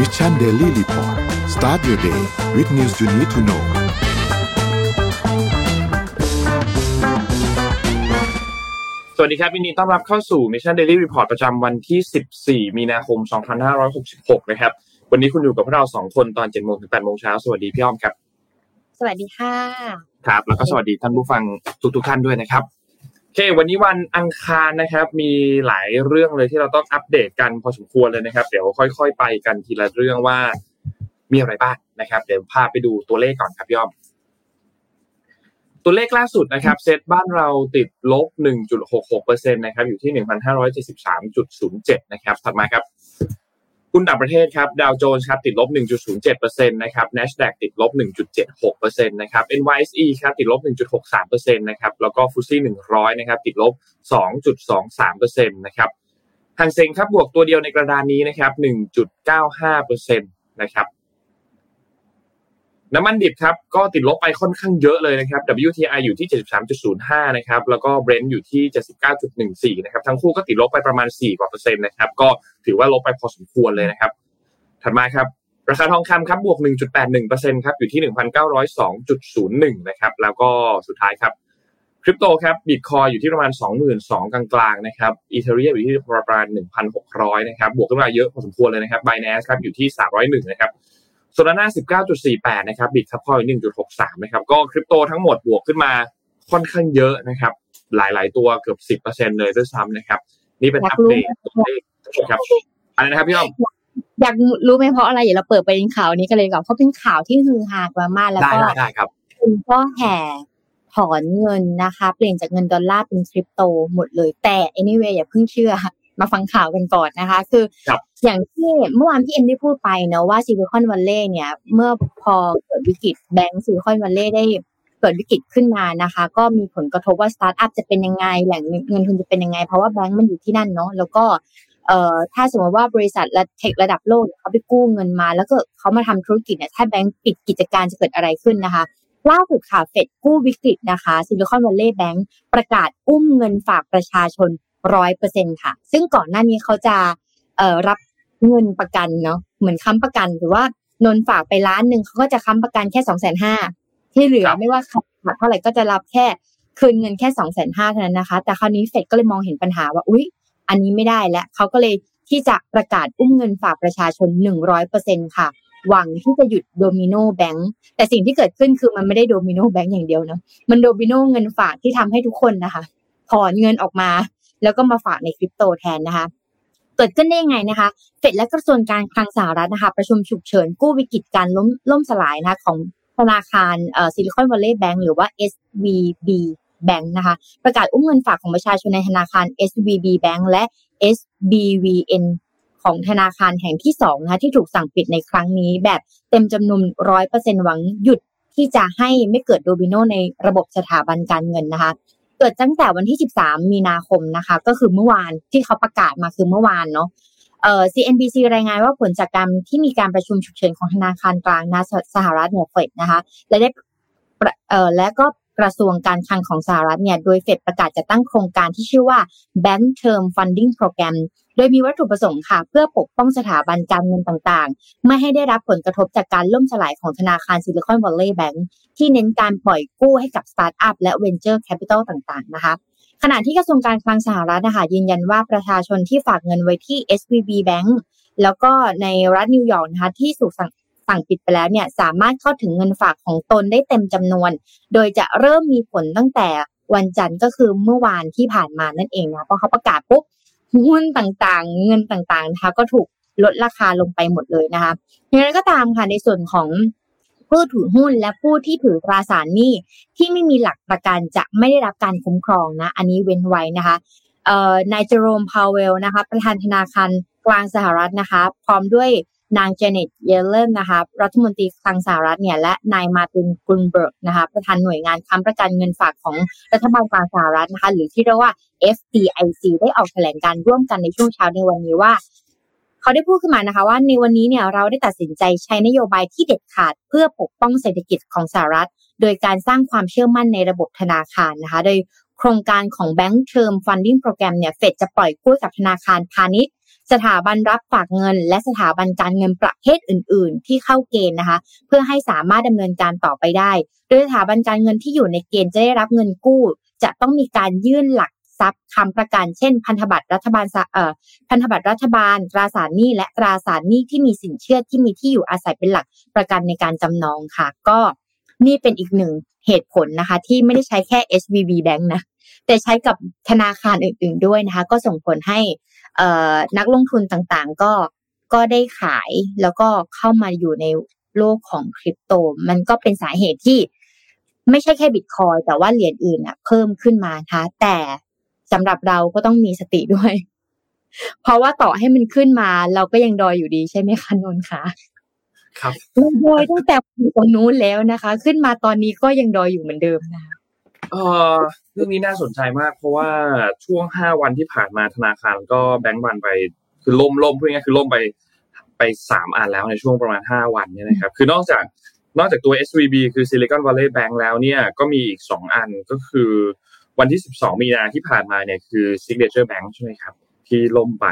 Mission Daily Report start your day with news you need to know สวัสดีครับ ยินดีต้อนรับเข้าสู่ Mission Daily Report ประจำวันที่ 14 มีนาคม 2566 นะครับ วันนี้คุณอยู่กับพวกเรา 2 คนตอน7โมงถึง8โมงเช้า สวัสดีพี่อ้อมครับ สวัสดีค่ะ ครับ แล้วก็สวัสดีท่านผู้ฟังทุกทุกๆท่านด้วยนะครับโอเค วันนี้วันอังคารนะครับ มีหลายเรื่องเลยที่เราต้องอัปเดตกันพอสมควรเลยนะครับ เดี๋ยวค่อย ๆ ไปกันทีละเรื่องว่ามีอะไรบ้างนะครับ เดี๋ยวพาไปดูตัวเลขก่อนครับพี่อ้อม ตัวเลขล่าสุดนะครับเซตบ้านเราติดลบ 1.66%นะครับอยู่ที่ 1,573.07 นะครับถัดมาครับ นต่างประเทศครับดาวโจนส์ครับติดลบ 1.07%นะครับ NASDAQ ติดลบ 1.76%นะครับ NYSE ครับติดลบ 1.63%นะครับแล้วก็ฟุซี่100 นะครับติดลบ 2.23%นะครับหังเซ็งครับบวกตัวเดียวในกระดานนี้นะครับ 1.95%นะครับ น้ำมันดิบครับก็ติดลบไปค่อนข้างเยอะเลยนะครับ WTI อยู่ที่ 73.05 นะครับ แล้วก็ Brent อยู่ที่ 79.14 นะครับ ทั้งคู่ก็ติดลบไปประมาณ 4 กว่าเปอร์เซ็นต์นะครับ ก็ถือว่าลบไปพอสมควรเลยนะครับ ถัดมาครับ ราคาทองคำครับ บวก 1.81%ครับ อยู่ที่ 1,902.01 นะครับ แล้วก็สุดท้ายครับ คริปโตครับบิตคอยอยู่ที่ประมาณ 22,000 กลางๆ นะครับ Ethereum อยู่ที่ประมาณ 1,600 นะครับ บวกขึ้นมาเยอะพอสมควรเลยนะครับ Binance ครับอยู่ที่ 301 นะครับ Solana 19.48นะครับ Bitkub Coin 1.63นะครับก็คริปโตทั้งหมดบวกขึ้นมาค่อนข้างเยอะนะครับ หลายๆ ตัวเกือบ10%เลยด้วยซ้ำนะครับ นี่เป็นอัปเดตตัวเลขนะครับอะไรนะครับพี่อ้อมอยากรู้ไหมเพราะอะไรเดี๋ยวเราเปิดประเด็นข่าวนี้กันเลยดีกว่าเพราะเป็นข่าวที่ฮือฮามากๆแล้วได้ก็ได้ได้ครับคุณก็แห่ถอนเงินนะคะ เปลี่ยนจากเงินดอลลาร์เป็นคริปโตหมดเลยแต่ anyway อย่าเพิ่งเชื่อ มาฟังข่าวกันก่อนนะคะ คือครับอย่างที่เมื่อวานพี่เอ็มได้พูดไปเนาะว่า Silicon Valley เนี่ย เมื่อพอเกิดวิกฤตแบงก์ Silicon Valley ได้เกิดวิกฤตขึ้นมานะคะ ก็มีผลกระทบว่าสตาร์ทอัพจะเป็นยังไงแหล่งเงินทุนจะเป็นยังไง เพราะว่าแบงก์มันอยู่ที่นั่นเนาะแล้วก็เอ่อถ้าสมมติว่าบริษัทและ tech ระดับโลกเนี่ยเขาไปกู้เงินมา แล้วก็เขามาทำธุรกิจเนี่ยถ้าแบงก์ปิดกิจการจะเกิดอะไรขึ้นนะคะล่าสุดค่ะเฟดกู้วิกฤตนะคะ Silicon Valley Bank ประกาศอุ้มเงินฝากประชาชน ร้อยเปอร์เซ็นต์ค่ะ ซึ่งก่อนหน้านี้เขาจะเอ่อรับเงินประกันเนาะเหมือนค้ำประกันหรือว่าเงินฝากไปล้านหนึ่งเขาก็จะค้ำประกันแค่สองแสนห้าที่เหลือไม่ว่าขาดเท่าไหร่ก็จะรับแค่คืนเงินแค่สองแสนห้าเท่านั้นนะคะ แต่คราวนี้เฟดก็เลยมองเห็นปัญหาว่าอุ๊ย อันนี้ไม่ได้แล้วเขาก็เลยที่จะประกาศอุ้มเงินฝากประชาชน100%ค่ะ หวังที่จะหยุดโดมิโนแบงก์แต่สิ่งที่เกิดขึ้นคือมันไม่ได้โดมิโนแบงก์อย่างเดียวนะมันโดมิโนเงินฝากที่ทำให้ทุกคนนะคะถอนเงินออกมา แล้วก็มาฝากในคริปโตแทนนะคะเกิดขึ้นได้ยังไงนะคะเฟดและกระทรวงการคลังสหรัฐนะคะประชุมฉุกเฉินกู้วิกฤตการล้มล่มสลายนะคะของธนาคารเอ่อซิลิคอนวัลเลย์แบงก์หรือว่า SVB Bank นะคะประกาศอุ้มเงินฝากของประชาชนในธนาคาร SVB Bank และ SBVN ของธนาคารแห่งที่สองนะคะที่ถูกสั่งปิดในครั้งนี้ แบบเต็มจำนวนร้อยเปอร์เซ็นหวังหยุดที่จะให้ไม่เกิดโดมิโนในระบบสถาบันการเงินนะคะ เกิดตั้งแต่วันที่ 13 มีนาคมนะคะ ก็คือเมื่อวานที่เขาประกาศมาคือเมื่อวานเนาะเอ่อ CNBC รายงานว่าผลจากการที่มีการประชุมฉุกเฉินของธนาคารกลางนาสหรัฐเนี่ยเฟดนะคะ และได้เอ่อและก็ กระทรวงการคลังของสหรัฐเนี่ยโดยเฟดประกาศจะตั้งโครงการที่ชื่อว่า Bank Term Funding Program โดยมีวัตถุประสงค์ค่ะ เพื่อปกป้องสถาบันการเงินต่างๆ ไม่ให้ได้รับผลกระทบจากการล่มสลายของธนาคาร Silicon Valley Bank ที่เน้นการปล่อยกู้ให้กับสตาร์ทอัพและ venture capital ต่างๆ นะคะขณะที่กระทรวงการคลังสหรัฐนะคะยืนยันว่าประชาชนที่ฝากเงินไว้ที่ SVB Bank แล้วก็ในรัฐนิวยอร์กนะคะที่ถูกสั่ง สั่งปิดไปแล้วเนี่ยสามารถเข้าถึงเงินฝากของตนได้เต็มจำนวน โดยจะเริ่มมีผลตั้งแต่วันจันทร์ก็คือเมื่อวานที่ผ่านมานั่นเองนะเพราะเขาประกาศปุ๊บหุ้นต่างๆ เงินต่างๆนะคะก็ถูกลดราคาลงไปหมดเลยนะคะอย่างไรก็ตามค่ะในส่วนของผู้ถือหุ้นและผู้ที่ถือตราสารหนี้ที่ไม่มีหลักประกันจะไม่ได้รับการคุ้มครองนะ อันนี้เว้นไว้นะคะนายเจอโรมพาวเวลนะคะ ประธานธนาคารกลางสหรัฐนะคะ พร้อมด้วย นางเจเน็ตเยเลนนะคะรัฐมนตรีคลังสหรัฐเนี่ยและนายมาร์ตินกรุนเบิร์กนะคะประธานหน่วยงานค้ำประกันเงินฝากของรัฐบาลกลางสหรัฐนะคะหรือที่เรียกว่า FDIC ได้ออกแถลงการณ์ร่วมกันในช่วงเช้าในวันนี้ว่าเขาได้พูดขึ้นมานะคะว่าในวันนี้เนี่ยเราได้ตัดสินใจใช้นโยบายที่เด็ดขาดเพื่อปกป้องเศรษฐกิจของสหรัฐ โดยการสร้างความเชื่อมั่นในระบบธนาคารนะคะ โดยโครงการของ Bank Term Funding Program เนี่ยเฟดจะปล่อยกู้กับธนาคารพาณิชย์ สถาบันรับฝากเงิน และสถาบันการเงินประเภทอื่น ๆ ที่เข้าเกณฑ์นะคะ เพื่อให้สามารถดำเนินการต่อไปได้ โดยสถาบันการเงินที่อยู่ในเกณฑ์จะได้รับเงินกู้ จะต้องมีการยื่นหลักทรัพย์คำประกันเช่น พันธบัตรรัฐบาลเอ่อพันธบัตรรัฐบาลตราสารหนี้และตราสารหนี้ที่มีสินเชื่อที่มีที่อยู่อาศัยเป็นหลักประกันในการจำนองค่ะ ก็นี่เป็นอีกหนึ่งเหตุผลนะคะ ที่ไม่ได้ใช้แค่ SVB Bank นะ แต่ใช้กับธนาคารอื่น ๆด้วยนะคะ ก็ส่งผลให้ นักลงทุนต่างๆ ก็ก็ได้ขายแล้วก็เข้ามาอยู่ในโลกของคริปโต มันก็เป็นสาเหตุที่ไม่ใช่แค่บิตคอยแต่ว่าเหรียญอื่นอะเพิ่มขึ้นมานะคะแต่สำหรับเราก็ต้องมีสติด้วย เพราะว่าต่อให้มันขึ้นมา เราก็ยังดอยอยู่ดีใช่ไหมคะนนท์คะครับดอยตั้งแต่ตรงนู้นแล้วนะคะ ขึ้นมาตอนนี้ก็ยังดอยอยู่เหมือนเดิมนะ เออเรื่องนี้น่าสนใจมาก เพราะว่าช่วงห้าวันที่ผ่านมาธนาคารก็แบงก์วันไป คือล่มล่มพูดง่ายคือล่มไปไปสามอันแล้วในช่วงประมาณห้าวันเนี่ยนะครับ คือนอกจากนอกจากตัว SVB คือ Silicon Valley Bank แล้วเนี่ยก็มีอีกสองอันก็คือวันที่ 12 มีนาที่ผ่านมาเนี่ยคือ Signature Bank ใช่ไหมครับ ที่ล่มไป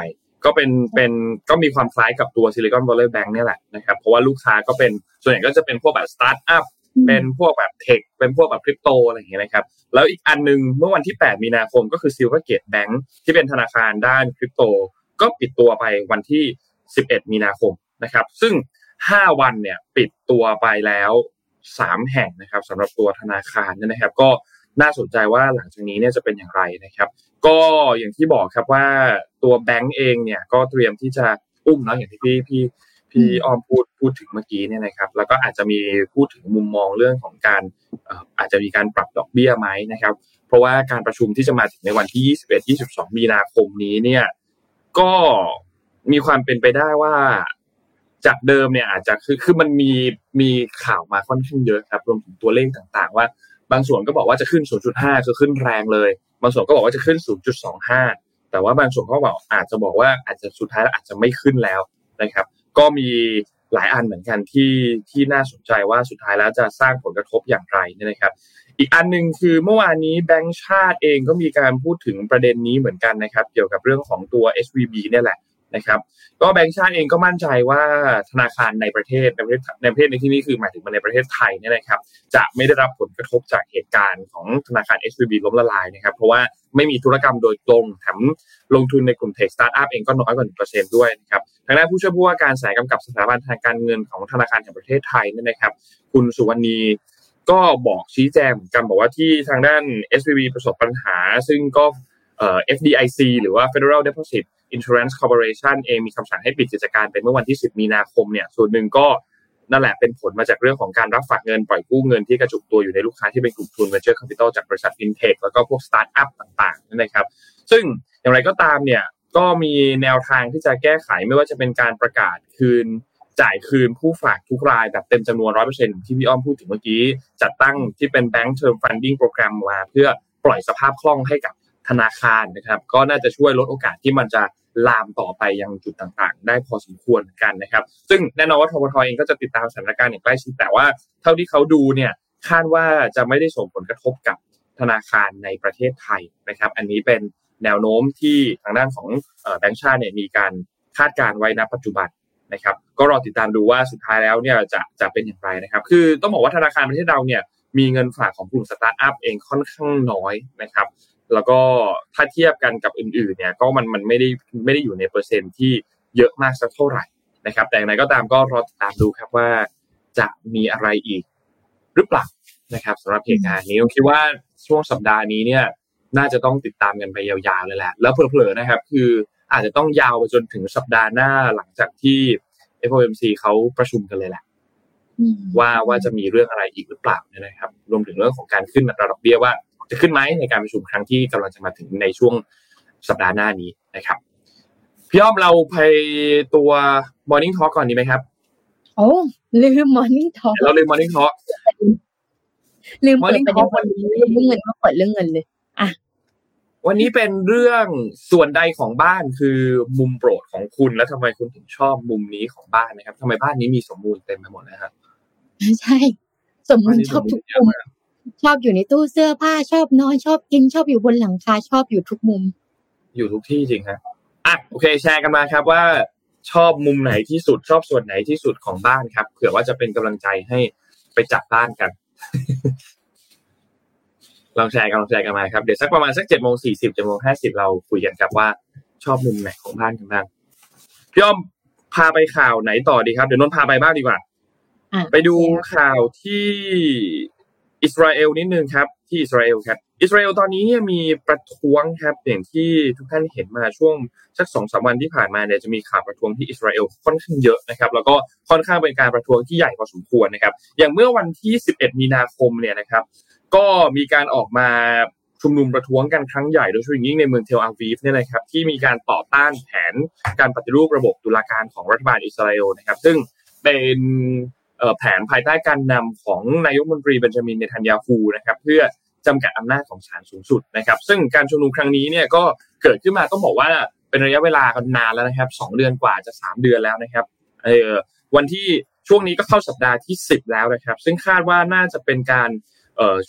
ก็เป็นเป็นก็มีความคล้ายกับตัว Silicon Valley Bank เนี่ยแหละนะครับ เพราะว่าลูกค้าก็เป็นส่วนใหญ่ก็จะเป็นพวกแบบสตาร์ทอัพ เป็นพวกแบบ tech เป็นพวกแบบคริปโตอะไรอย่างเงี้ยนะครับ แล้วอีกอันนึงเมื่อวันที่ 8 มีนาคมก็คือ Silvergate Bank ที่เป็นธนาคารด้านคริปโต ก็ปิดตัวไปวันที่ 11 มีนาคมนะครับ ซึ่ง 5 วันเนี่ยปิดตัวไปแล้ว 3 แห่งนะครับสำหรับตัวธนาคารนะครับ ก็น่าสนใจว่าหลังจากนี้เนี่ยจะเป็นอย่างไรนะครับ ก็อย่างที่บอกครับว่าตัวแบงก์เองเนี่ยก็เตรียมที่จะอุ้มเนาะอย่างที่พี่พี่ พี่อ้อมพูดพูดถึงเมื่อกี้เนี่ยนะครับ แล้วก็อาจจะมีพูดถึงมุมมองเรื่องของการอาจจะมีการปรับดอกเบี้ยไหมนะครับ เพราะว่าการประชุมที่จะมาถึงในวันที่ 21 22 มีนาคมนี้เนี่ยก็มีความเป็นไปได้ว่าจากเดิมเนี่ยอาจจะคือคือมันมีมีข่าวมาค่อนข้างเยอะครับรวมถึงตัวเลขต่างๆ ว่า บางส่วนก็บอกว่าจะขึ้น 0.5 คือขึ้นแรงเลย บางส่วนก็บอกว่าจะขึ้น 0.25 แต่ว่าบางส่วนก็บอกอาจจะบอกว่าอาจจะสุดท้ายแล้วอาจจะไม่ขึ้นแล้วนะครับ ก็มีหลายอันเหมือนกันที่ที่น่าสนใจว่าสุดท้ายแล้วจะสร้างผลกระทบอย่างไรนะครับ อีกอันหนึ่งคือเมื่อวานนี้แบงก์ชาติเองก็มีการพูดถึงประเด็นนี้เหมือนกันนะครับ เกี่ยวกับเรื่องของตัว SVB เนี่ยแหละ นะครับ ก็แบงก์ชาติเองก็มั่นใจว่าธนาคารในประเทศในประเทศในประเทศในที่นี้คือหมายถึงในประเทศไทยเนี่ยนะครับ จะไม่ได้รับผลกระทบจากเหตุการณ์ของธนาคาร SVB ล้มละลายนะครับ เพราะว่าไม่มีธุรกรรมโดยตรงแถมลงทุนในกลุ่ม tech สตาร์ทอัพเองก็น้อยกว่า1%ด้วยนะครับทางด้านผู้ช่วยผู้ว่าการสายกำกับสถาบันทางการเงินของธนาคารแห่งประเทศไทยนี่นะครับ คุณสุวรรณีก็บอกชี้แจงเหมือนกันบอกว่าที่ทางด้าน SVB ประสบปัญหา ซึ่งก็ FDIC หรือว่า Federal Deposit Insurance Corporation เองมีคำสั่งให้ปิดกิจการไปเมื่อวันที่ 10 มีนาคมเนี่ยส่วนหนึ่งก็นั่นแหละเป็นผลมาจากเรื่องของการรับฝากเงินปล่อยกู้เงินที่กระจุกตัวอยู่ในลูกค้าที่เป็นกลุ่มทุน Venture Capital จากบริษัท FinTech แล้วก็พวกสตาร์ทอัพต่างๆนั่นนะครับ ซึ่งอย่างไรก็ตามเนี่ยก็มีแนวทางที่จะแก้ไขไม่ว่าจะเป็นการประกาศคืนจ่ายคืนผู้ฝากทุกรายแบบเต็มจำนวน 100%ที่พี่อ้อมพูดถึงเมื่อกี้ จัดตั้งที่เป็น Bank Term Funding Program มาเพื่อปล่อยสภาพคล่องให้กับ ธนาคารนะครับ ก็น่าจะช่วยลดโอกาสที่มันจะลามต่อไปยังจุดต่างๆ ได้พอสมควรกันนะครับ ซึ่งแน่นอนว่าทบทเองก็จะติดตามสถานการณ์อย่างใกล้ชิดแต่ว่าเท่าที่เขาดูเนี่ยคาดว่าจะไม่ได้ส่งผลกระทบกับธนาคารในประเทศไทยนะครับ อันนี้เป็นแนวโน้มที่ทางด้านของแบงก์ชาติเนี่ยมีการคาดการไว้ณปัจจุบันนะครับ ก็รอติดตามดูว่าสุดท้ายแล้วเนี่ยจะจะเป็นอย่างไรนะครับ คือต้องบอกว่าธนาคารประเทศเราเนี่ยมีเงินฝากของกลุ่มสตาร์ทอัพเองค่อนข้างน้อยนะครับ แล้วก็ถ้าเทียบกันกับอื่นๆเนี่ยก็มันมันไม่ได้ไม่ได้อยู่ในเปอร์เซ็นต์ที่เยอะมากสักเท่าไหร่นะครับ แต่อย่างไรก็ตามก็รอติดตามดูครับว่าจะมีอะไรอีกหรือเปล่านะครับสำหรับเหตุการณ์นี้ผมคิดว่าช่วงสัปดาห์นี้เนี่ยน่าจะต้องติดตามกันไปยาวๆเลยแหละ แล้วเผลอๆนะครับ คืออาจจะต้องยาวไปจนถึงสัปดาห์หน้าหลังจากที่ FOMC เขาประชุมกันเลยแหละว่าว่าจะมีเรื่องอะไรอีกหรือเปล่านะครับ รวมถึงเรื่องของการขึ้นอัตราดอกเบี้ยว่า จะขึ้นไหมในการประชุมครั้งที่กำลังจะมาถึงในช่วงสัปดาห์หน้านี้นะครับ พี่อ้อมเราไปตัว Morning Talk ก่อนดีไหมครับโอ้ลืม Morning Talk เราลืม Morning Talk ลืม Morning Talk วันนี้เรื่องเงินมาเปิดเรื่องเงินเลยอะวันนี้เป็นเรื่องส่วนใดของบ้านคือมุมโปรดของคุณแล้วทำไมคุณถึงชอบมุมนี้ของบ้านนะครับทำไมบ้านนี้มีสมบูรณ์เต็มไปหมดนะครับใช่ สมบูรณ์ชอบทุกมุม ชอบอยู่ในตู้เสื้อผ้าชอบนอนชอบกินชอบอยู่บนหลังคาชอบอยู่ทุกมุม อยู่ทุกที่จริงครับอะโอเคแชร์กันมาครับว่า ชอบมุมไหนที่สุดชอบส่วนไหนที่สุดของบ้านครับเผื่อว่าจะเป็นกำลังใจให้ไปจัดบ้านกันลองแชร์กันลองแชร์กันมาครับเดี๋ยวสักประมาณสักเจ็ดโมงสี่สิบเจ็ดโมงห้าสิบเราคุยกันครับว่า ชอบมุมไหนของบ้านกันบ้างพี่อ้อมพาไปข่าวไหนต่อดีครับ เดี๋ยวนนท์พาไปบ้างดีกว่าอะไปดูข่าวที่ อิสราเอลนิดนึงครับ ที่อิสราเอลครับอิสราเอลตอนนี้เนี่ยมีประท้วงครับอย่างที่ทุกท่านเห็นมาช่วงสักสองสามวันที่ผ่านมาเนี่ยจะมีข่าวประท้วงที่อิสราเอลค่อนข้างเยอะนะครับ แล้วก็ค่อนข้างเป็นการประท้วงที่ใหญ่พอสมควรนะครับ อย่างเมื่อวันที่ 11 มีนาคมเนี่ยนะครับ ก็มีการออกมาชุมนุมประท้วงกันครั้งใหญ่โดยเฉพาะอย่างยิ่งในเมืองเทลอาวีฟเนี่ยนะครับที่มีการต่อต้านแผนการปฏิรูประบบตุลาการของรัฐบาลอิสราเอลนะครับ ซึ่งเป็น แผนภายใต้การนำของนายกมนตรีเบนจามินเนทันยาฮูนะครับเพื่อจำกัดอำนาจของศาลสูงสุดนะครับ ซึ่งการชุมนุมครั้งนี้เนี่ยก็เกิดขึ้นมาต้องบอกว่าเป็นระยะเวลากันนานแล้วนะครับสองเดือนกว่าจะสามเดือนแล้วนะครับเออวันที่ช่วงนี้ก็เข้าสัปดาห์ที่สิบแล้วนะครับ ซึ่งคาดว่าน่าจะเป็นการ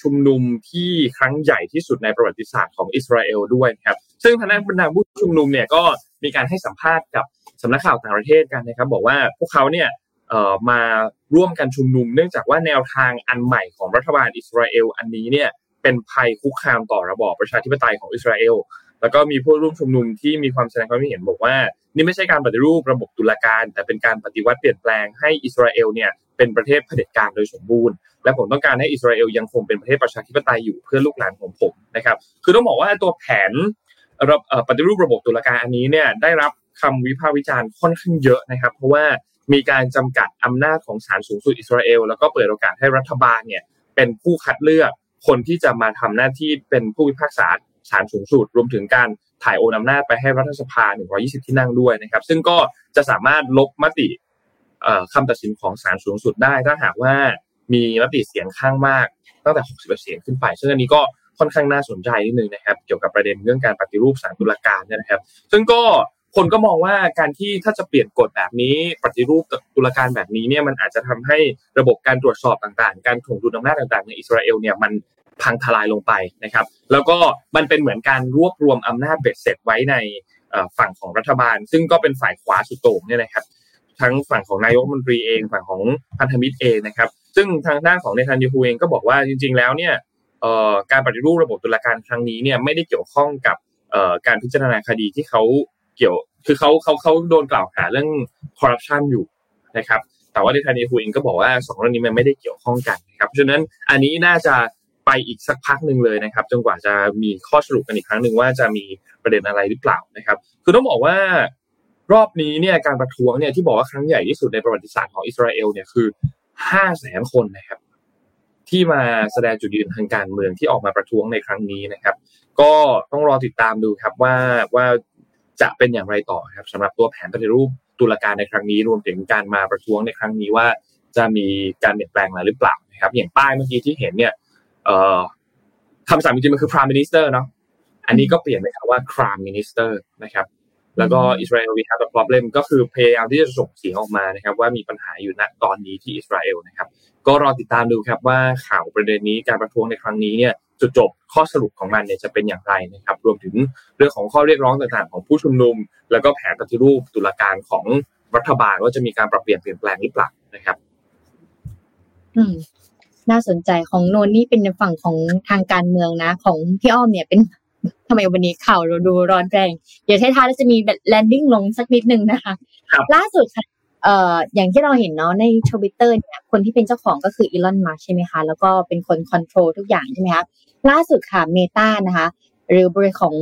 ชุมนุมที่ครั้งใหญ่ที่สุดในประวัติศาสตร์ของอิสราเอลด้วยนะครับซึ่งทางด้านบรรดาผู้ชุมนุมเนี่ยก็มีการให้สัมภาษณ์กับสำนักข่าวต่างประเทศกันนะครับ บอกว่าพวกเขาเนี่ย มาร่วมกันชุมนุม เนื่องจากว่าแนวทางอันใหม่ของรัฐบาลอิสราเอลอันนี้เนี่ยเป็นภัยคุกคามต่อระบอบประชาธิปไตยของอิสราเอลแล้วก็มีผู้ร่วมชุมนุมที่มีความแสดงความเห็นบอกว่า นี่ไม่ใช่การปฏิรูประบบตุลาการ แต่เป็นการปฏิวัติเปลี่ยนแปลงให้อิสราเอลเนี่ยเป็นประเทศเผด็จการโดยสมบูรณ์ และผมต้องการให้อิสราเอลยังคงเป็นประเทศประชาธิปไตยอยู่เพื่อลูกหลานของผมนะครับ คือต้องบอกว่าตัวแผนระปฏิรูประบบตุลาการอันนี้เนี่ยได้รับคำวิพากษ์วิจารณ์ค่อนข้างเยอะนะครับ เพราะว่า มีการจำกัดอำนาจของศาลสูงสุดอิสราเอลแล้วก็เปิดโอกาสให้รัฐบาลเนี่ยเป็นผู้คัดเลือกคนที่จะมาทำหน้าที่เป็นผู้พิพากษาศาลสูงสุดรวมถึงการถ่ายโอนอำนาจไปให้รัฐสภา 120 ที่นั่งด้วยนะครับ ซึ่งก็จะสามารถลบมติเอ่อคำตัดสินของศาลสูงสุดได้ ถ้าหากว่ามีมติเสียงข้างมากตั้งแต่ 60 เสียงขึ้นไป ซึ่งอันนี้ก็ค่อนข้างน่าสนใจนิดนึงนะครับ เกี่ยวกับประเด็นเรื่องการปฏิรูปศาลตุลาการนะครับ ซึ่งก็ คนก็มองว่าการที่ถ้าจะเปลี่ยนกฎแบบนี้ ปฏิรูปตุลาการแบบนี้เนี่ยมันอาจจะทำให้ระบบการตรวจสอบต่างๆ การถ่วงดุลอำนาจต่างๆ ในอิสราเอลเนี่ยมันพังทลายลงไปนะครับ แล้วก็มันเป็นเหมือนการรวบรวมอำนาจเบ็ดเสร็จไว้ในฝั่งของรัฐบาล ซึ่งก็เป็นฝ่ายขวาสุดโต่งเนี่ยนะครับ ทั้งฝั่งของนายกมนตรีเอง ฝั่งของพันธมิตรเองนะครับ ซึ่งทางด้านของเนทันยาฮูเองก็บอกว่าจริง ๆ แล้วเนี่ยการปฏิรูประบบตุลาการครั้งนี้เนี่ยไม่ได้เกี่ยวข้องกับการพิจารณาคดีที่เขา เกี่ยว คือเขาเขาเขาโดนกล่าวหาเรื่องคอร์รัปชันอยู่นะครับ แต่ว่าเนทันยาฮูเองก็บอกว่าสองเรื่องนี้มันไม่ได้เกี่ยวข้องกันนะครับ เพราะฉะนั้นอันนี้น่าจะไปอีกสักพักหนึ่งเลยนะครับ จนกว่าจะมีข้อสรุปกันอีกครั้งหนึ่งว่าจะมีประเด็นอะไรหรือเปล่านะครับ คือต้องบอกว่ารอบนี้เนี่ยการประท้วงเนี่ยที่บอกว่าครั้งใหญ่ที่สุดในประวัติศาสตร์ของอิสราเอลเนี่ยคือห้าแสนคนนะครับ ที่มาแสดงจุดยืนทางการเมืองที่ออกมาประท้วงในครั้งนี้นะครับ ก็ต้องรอติดตามดูครับว่าว่า จะเป็นอย่างไรต่อครับสำหรับตัวแผนปฏิรูปตุลาการในครั้งนี้รวมถึงการมาประท้วงในครั้งนี้ว่าจะมีการเปลี่ยนแปลงอะไรหรือเปล่านะครับ อย่างป้ายเมื่อกี้ที่เห็นเนี่ยเอ่อคำสั่งจริงๆมันคือ prime minister เนาะอันนี้ก็เปลี่ยนไปครับว่า crime minister นะครับแล้วก็อิสราเอล we have a problem ก็คือพยายามที่จะส่งเสียงออกมานะครับ ว่ามีปัญหาอยู่ณตอนนี้ที่อิสราเอลนะครับ ก็รอติดตามดูครับว่าข่าวประเด็นนี้การประท้วงในครั้งนี้เนี่ยจุดจบข้อสรุปของมันเนี่ยจะเป็นอย่างไรนะครับ รวมถึงเรื่องของข้อเรียกร้องต่างๆ ของผู้ชุมนุม แล้วก็แผนปฏิรูปตุลาการของรัฐบาลว่าจะมีการปรับเปลี่ยนเปลี่ยนแปลงหรือเปล่านะครับ อืม น่าสนใจของนนท์นี่เป็นในฝั่งของทางการเมืองนะ ของพี่อ้อมเนี่ยเป็นทำไมวันนี้ข่าวเราดูร้อนแรง เดี๋ยวท้ายๆเราจะมีแบบ landing ลงสักนิดนึงนะคะครับล่าสุดค่ะ เอ่ออย่างที่เราเห็นเนาะในทวิตเตอร์เนี่ยคนที่เป็นเจ้าของก็คือ Elon Musk ใช่ไหมคะ แล้วก็เป็นคน control ทุกอย่างใช่ไหมคะล่าสุดค่ะ Meta นะคะ หรือบริษัทของ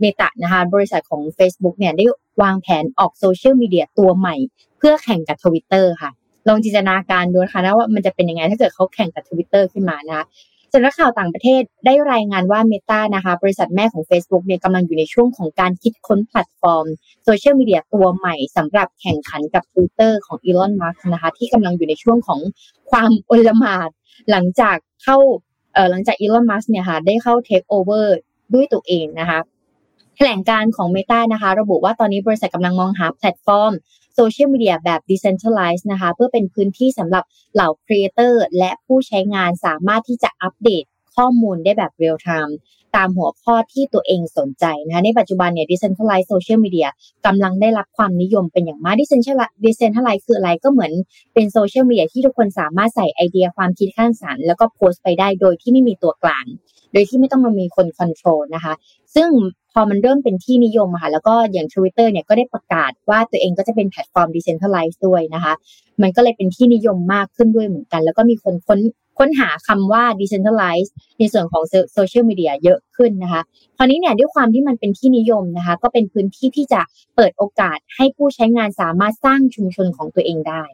Meta นะคะบริษัทของ Facebook เนี่ยได้วางแผนออกโซเชียลมีเดียตัวใหม่ เพื่อแข่งกับทวิตเตอร์ค่ะลองจินตนาการดูนะคะนะว่ามันจะเป็นยังไงถ้าเกิดเขาแข่งกับทวิตเตอร์ขึ้นมานะคะ สำนักข่าวต่างประเทศได้รายงานว่า Meta นะคะ บริษัทแม่ของ Facebook เนี่ยกำลังอยู่ในช่วงของการคิดค้นแพลตฟอร์มโซเชียลมีเดียตัวใหม่สำหรับแข่งขันกับ Twitter ของ Elon Musk นะคะ ที่กำลังอยู่ในช่วงของความอลหม่านหลังจากเข้าเอ่อหลังจาก Elon Musk เนี่ยค่ะได้เข้า take over ด้วยตัวเองนะคะแถลงการณ์ของ Meta นะคะ ระบุว่าตอนนี้บริษัทกำลังมองหาแพลตฟอร์ม โซเชียลมีเดียแบบ decentralized นะคะ เพื่อเป็นพื้นที่สำหรับเหล่าครีเอเตอร์และผู้ใช้งานสามารถที่จะอัปเดตข้อมูลได้แบบเรียลไทม์ตามหัวข้อที่ตัวเองสนใจนะคะในปัจจุบันเนี่ย decentralized social media กำลังได้รับความนิยมเป็นอย่างมาก decentralized คืออะไรก็เหมือนเป็นโซเชียลมีเดียที่ทุกคนสามารถใส่ไอเดียความคิดสร้างสรรค์แล้วก็โพสต์ไปได้โดยที่ไม่มีตัวกลาง โดยที่ไม่ต้องมามีคน control นะคะ ซึ่ง พอมันเริ่มเป็นที่นิยมค่ะ แล้วก็อย่าง Twitter เนี่ยก็ได้ประกาศว่าตัวเองก็จะเป็นแพลตฟอร์ม decentralized ด้วยนะคะ มันก็เลยเป็นที่นิยมมากขึ้นด้วยเหมือนกัน แล้วก็มีคนค้นค้นหาคำว่า decentralized ในส่วนของโซเชียลมีเดียเยอะขึ้นนะคะ คราวนี้เนี่ยด้วยความที่มันเป็นที่นิยมนะคะ ก็เป็นพื้นที่ที่จะเปิดโอกาสให้ผู้ใช้งานสามารถสร้างชุมชนของตัวเองได้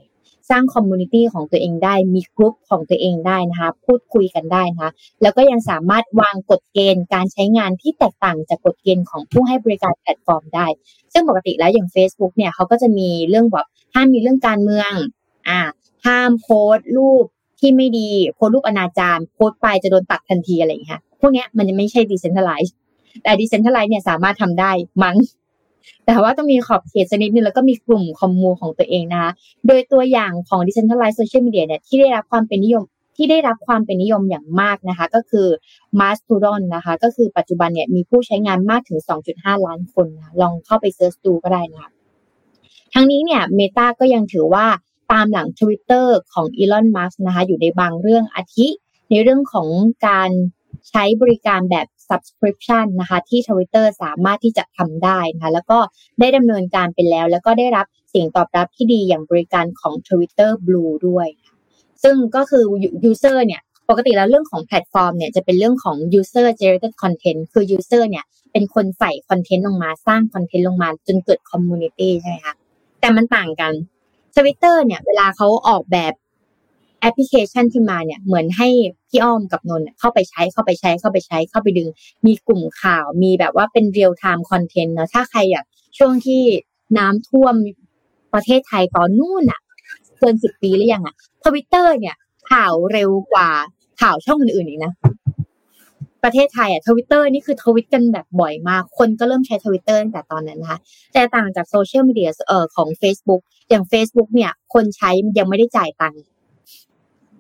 สร้าง community ของตัวเองได้ มีกลุ่มของตัวเองได้นะคะพูดคุยกันได้นะคะแล้วก็ยังสามารถวางกฎเกณฑ์การใช้งานที่แตกต่างจากกฎเกณฑ์ของผู้ให้บริการแพลตฟอร์มได้ ซึ่งปกติแล้วอย่าง Facebook เนี่ยเขาก็จะมีเรื่องแบบห้ามมีเรื่องการเมืองอ่าห้ามโพสต์รูปที่ไม่ดีโพสต์รูปอนาจารโพสต์ไปจะโดนตัดทันทีอะไรอย่างเงี้ยพวกเนี้ยมันจะไม่ใช่ decentralized แต่ decentralized เนี่ยสามารถทำได้มั้ง แต่ว่าต้องมีขอบเขตสักนิดนึงแล้วก็มีกลุ่ม commu ของตัวเองนะคะโดยตัวอย่างของ decentralized social media เนี่ยที่ได้รับความเป็นนิยมที่ได้รับความเป็นนิยมอย่างมากนะคะ ก็คือ Mastodon นะคะ ก็คือปัจจุบันเนี่ยมีผู้ใช้งานมากถึง 2.5 ล้านคนนะลองเข้าไปเซิร์ชดูก็ได้นะคะทั้งนี้เนี่ย Meta ก็ยังถือว่าตามหลัง Twitter ของ Elon Musk นะคะ อยู่ในบางเรื่องอาทิ ในเรื่องของการใช้บริการแบบ subscription นะคะที่ Twitter สามารถที่จะทำได้นะคะแล้วก็ได้ดำเนินการไปแล้ว แล้วก็ได้รับเสียงตอบรับที่ดีอย่างบริการของ Twitter Blue ด้วย ซึ่งก็คือ user เนี่ยปกติแล้วเรื่องของแพลตฟอร์มเนี่ยจะเป็นเรื่องของ user generated content คือ user เนี่ยเป็นคนใส่คอนเทนต์ลงมาสร้างคอนเทนต์ลงมาจนเกิด community ใช่ไหมคะแต่มันต่างกันทวิตเตอร์เนี่ยเวลาเขาออกแบบ แอปพลิเคชันขึ้นมาเนี่ยเหมือนให้พี่อ้อมกับนนเข้าไปใช้เข้าไปใช้เข้าไปใช้เข้าไปดึง มีกลุ่มข่าวมีแบบว่าเป็น real-time content เนาะถ้าใครอยากช่วงที่น้ำท่วมประเทศไทยตอนนู่นอะเกินสิบปีหรือยังอะทวิตเตอร์เนี่ยข่าวเร็วกว่าข่าวช่องอื่นๆอีกนะประเทศไทยอะทวิตเตอร์นี่คือทวิตกันแบบบ่อยมาก คนก็เริ่มใช้ทวิตเตอร์ตั้งแต่ตอนนั้นนะคะแต่ต่างจากโซเชียลมีเดียเอ่อของ Facebook อย่าง Facebook เนี่ย คนใช้ยังไม่ได้จ่ายตังค์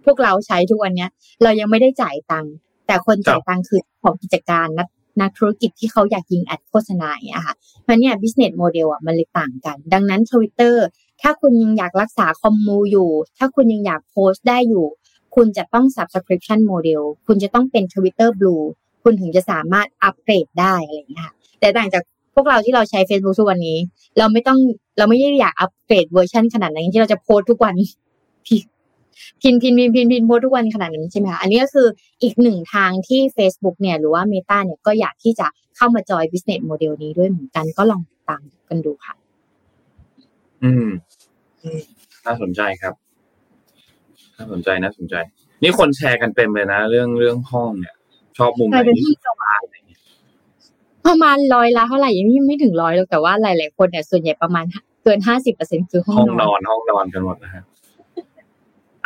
พวกเราใช้ทุกวันเนี้ย เรายังไม่ได้จ่ายตังค์แต่คนจ่ายตังค์คือของกิจการนักนักธุรกิจที่เขาอยากยิง ad โฆษณาอย่างเงี้ยค่ะมันเนี่ย business model อะมันเลยต่างกัน ดังนั้น Twitter ถ้าคุณยังอยากรักษา commu อยู่ ถ้าคุณยังอยากโพสต์ได้อยู่ คุณจะต้อง subscription model คุณจะต้องเป็น Twitter Blue คุณถึงจะสามารถอัปเกรดได้อะไรอย่างเงี้ยค่ะแต่ต่างจากพวกเราที่เราใช้ Facebook ทุกวันนี้ เราไม่ต้องเราไม่ได้อยากอัปเกรดเวอร์ชันขนาดนั้นที่เราจะโพสต์ทุกวัน พินพินพินพินพินโพสต์ทุกวันขนาดนั้นใช่ไหมคะอันนี้ก็คืออีกหนึ่งทางที่ Facebook เนี่ยหรือว่า Meta เนี่ยก็อยากที่จะเข้ามาจอย business model นี้ด้วยเหมือนกันก็ลองติดตามกันดูค่ะ อืมน่าสนใจครับน่าสนใจน่าสนใจ นี่คนแชร์กันเต็มเลยนะ เรื่องเรื่องห้องเนี่ย ชอบมุมไหนที่สุดอะไรอย่างเงี้ยประมาณร้อยละเท่าไหร่ยังไม่ไม่ถึงร้อยหรอกแต่ว่าหลาย ๆ คนเนี่ยส่วนใหญ่ประมาณเกินห้าสิบเปอร์เซ็นคือห้องห้องนนออนนห้องนอนกันหมดนะฮะ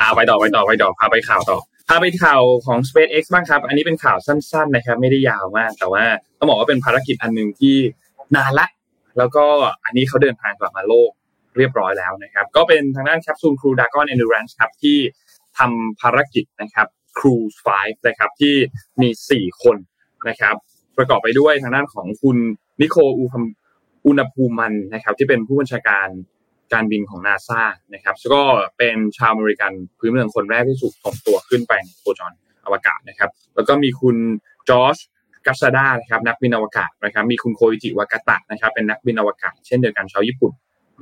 อ่าไปต่อไปต่อไปต่อพาไปข่าวต่อพาไปข่าวของ SpaceX บ้างครับ อันนี้เป็นข่าวสั้น ๆ นะครับ ไม่ได้ยาวมาก แต่ว่าต้องบอกว่าเป็นภารกิจอันหนึ่งที่นานละ แล้วก็อันนี้เขาเดินทางกลับมาโลกเรียบร้อยแล้วนะครับ ก็เป็นทางด้านแคปซูล Crew Dragon Endurance ครับที่ทำภารกิจนะครับ Cruise 5นะครับที่มี 4 คนนะครับ ประกอบไปด้วยทางด้านของคุณนิโคอุพัมอุณภูมิมันนะครับ ที่เป็นผู้บัญชาการ การบินของนาซานะครับแล้วก็เป็นชาวอเมริกันพื้นเมืองคนแรกที่ถูกส่งตัวขึ้นไปในโคจรอวกาศนะครับ แล้วก็มีคุณจอร์จกัสซาดานะครับนักบินอวกาศนะครับ มีคุณโคอิจิวากาตะนะครับ เป็นนักบินอวกาศเช่นเดียวกันชาวญี่ปุ่น